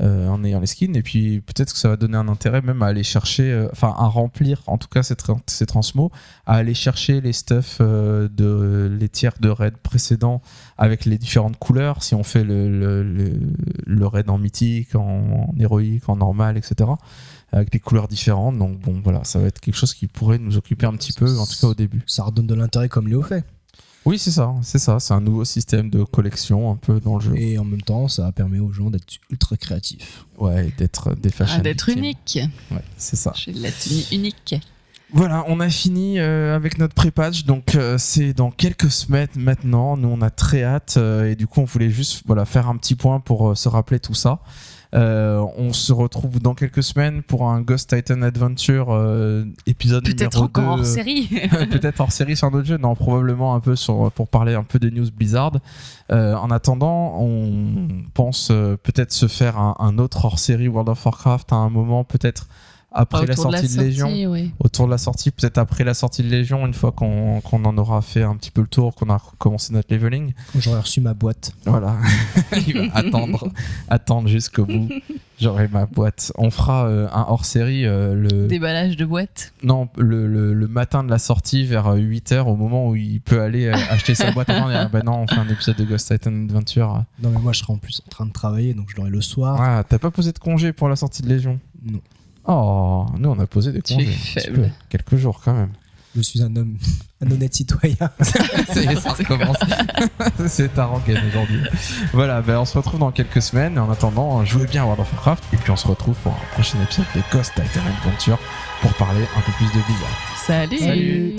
euh, en ayant les skins. Et puis, peut-être que ça va donner un intérêt même à aller chercher, euh, enfin, à remplir, en tout cas, ces, tra- ces transmos, à aller chercher les stuffs de les tiers de raid précédents avec les différentes couleurs. Si on fait le, le, le, raid en mythique, en héroïque, en normal, etc avec des couleurs différentes. Donc bon, voilà, ça va être quelque chose qui pourrait nous occuper un petit peu, en tout cas au début. Ça redonne de l'intérêt comme Léo fait. Oui, c'est ça, c'est ça. C'est un nouveau système de collection un peu dans le jeu. Et en même temps, ça permet aux gens d'être ultra créatifs. Ouais, d'être des fashion ah, d'être unique. Ouais, c'est ça. J'ai de la tenue unique. Voilà, on a fini euh, avec notre pré-patch, donc euh, c'est dans quelques semaines maintenant. Nous, on a très hâte euh, et du coup, on voulait juste voilà faire un petit point pour euh, se rappeler tout ça. Euh, on se retrouve dans quelques semaines pour un Ghost Titan Adventure euh, épisode Peut-être encore 2. hors série. peut-être hors série sur un autre jeu, non, probablement un peu sur, pour parler un peu des news Blizzard. Euh, en attendant, on pense peut-être se faire un, un autre hors série World of Warcraft à un moment, peut-être après la sortie de, Légion. Autour de la sortie, peut-être après la sortie de Légion, une fois qu'on qu'on en aura fait un petit peu le tour, qu'on a commencé notre leveling. Quand j'aurai reçu ma boîte. Voilà. Il va attendre, attendre jusqu'au bout. J'aurai ma boîte. On fera euh, un hors série le. Déballage de boîte. Non, le, le- le matin de la sortie vers 8h au moment où il peut aller euh, acheter sa boîte. Attends, ah, bah non, on fait un épisode de Ghost Titan Adventure. Non, mais moi, je serai en plus en train de travailler, donc je l'aurai le soir. Ah, t'as pas posé de congé pour la sortie de Légion? Non. Oh, nous on a posé des Tu congés. faible. Quelques jours quand même. Je suis un homme, un honnête citoyen. ça y est, ça recommence. C'est ta rengaine aujourd'hui. Voilà, ben on se retrouve dans quelques semaines. En attendant, jouez bien à World of Warcraft. Et puis on se retrouve pour un prochain épisode de Ghost Titan Adventure pour parler un peu plus de Blizzard. Salut. Salut.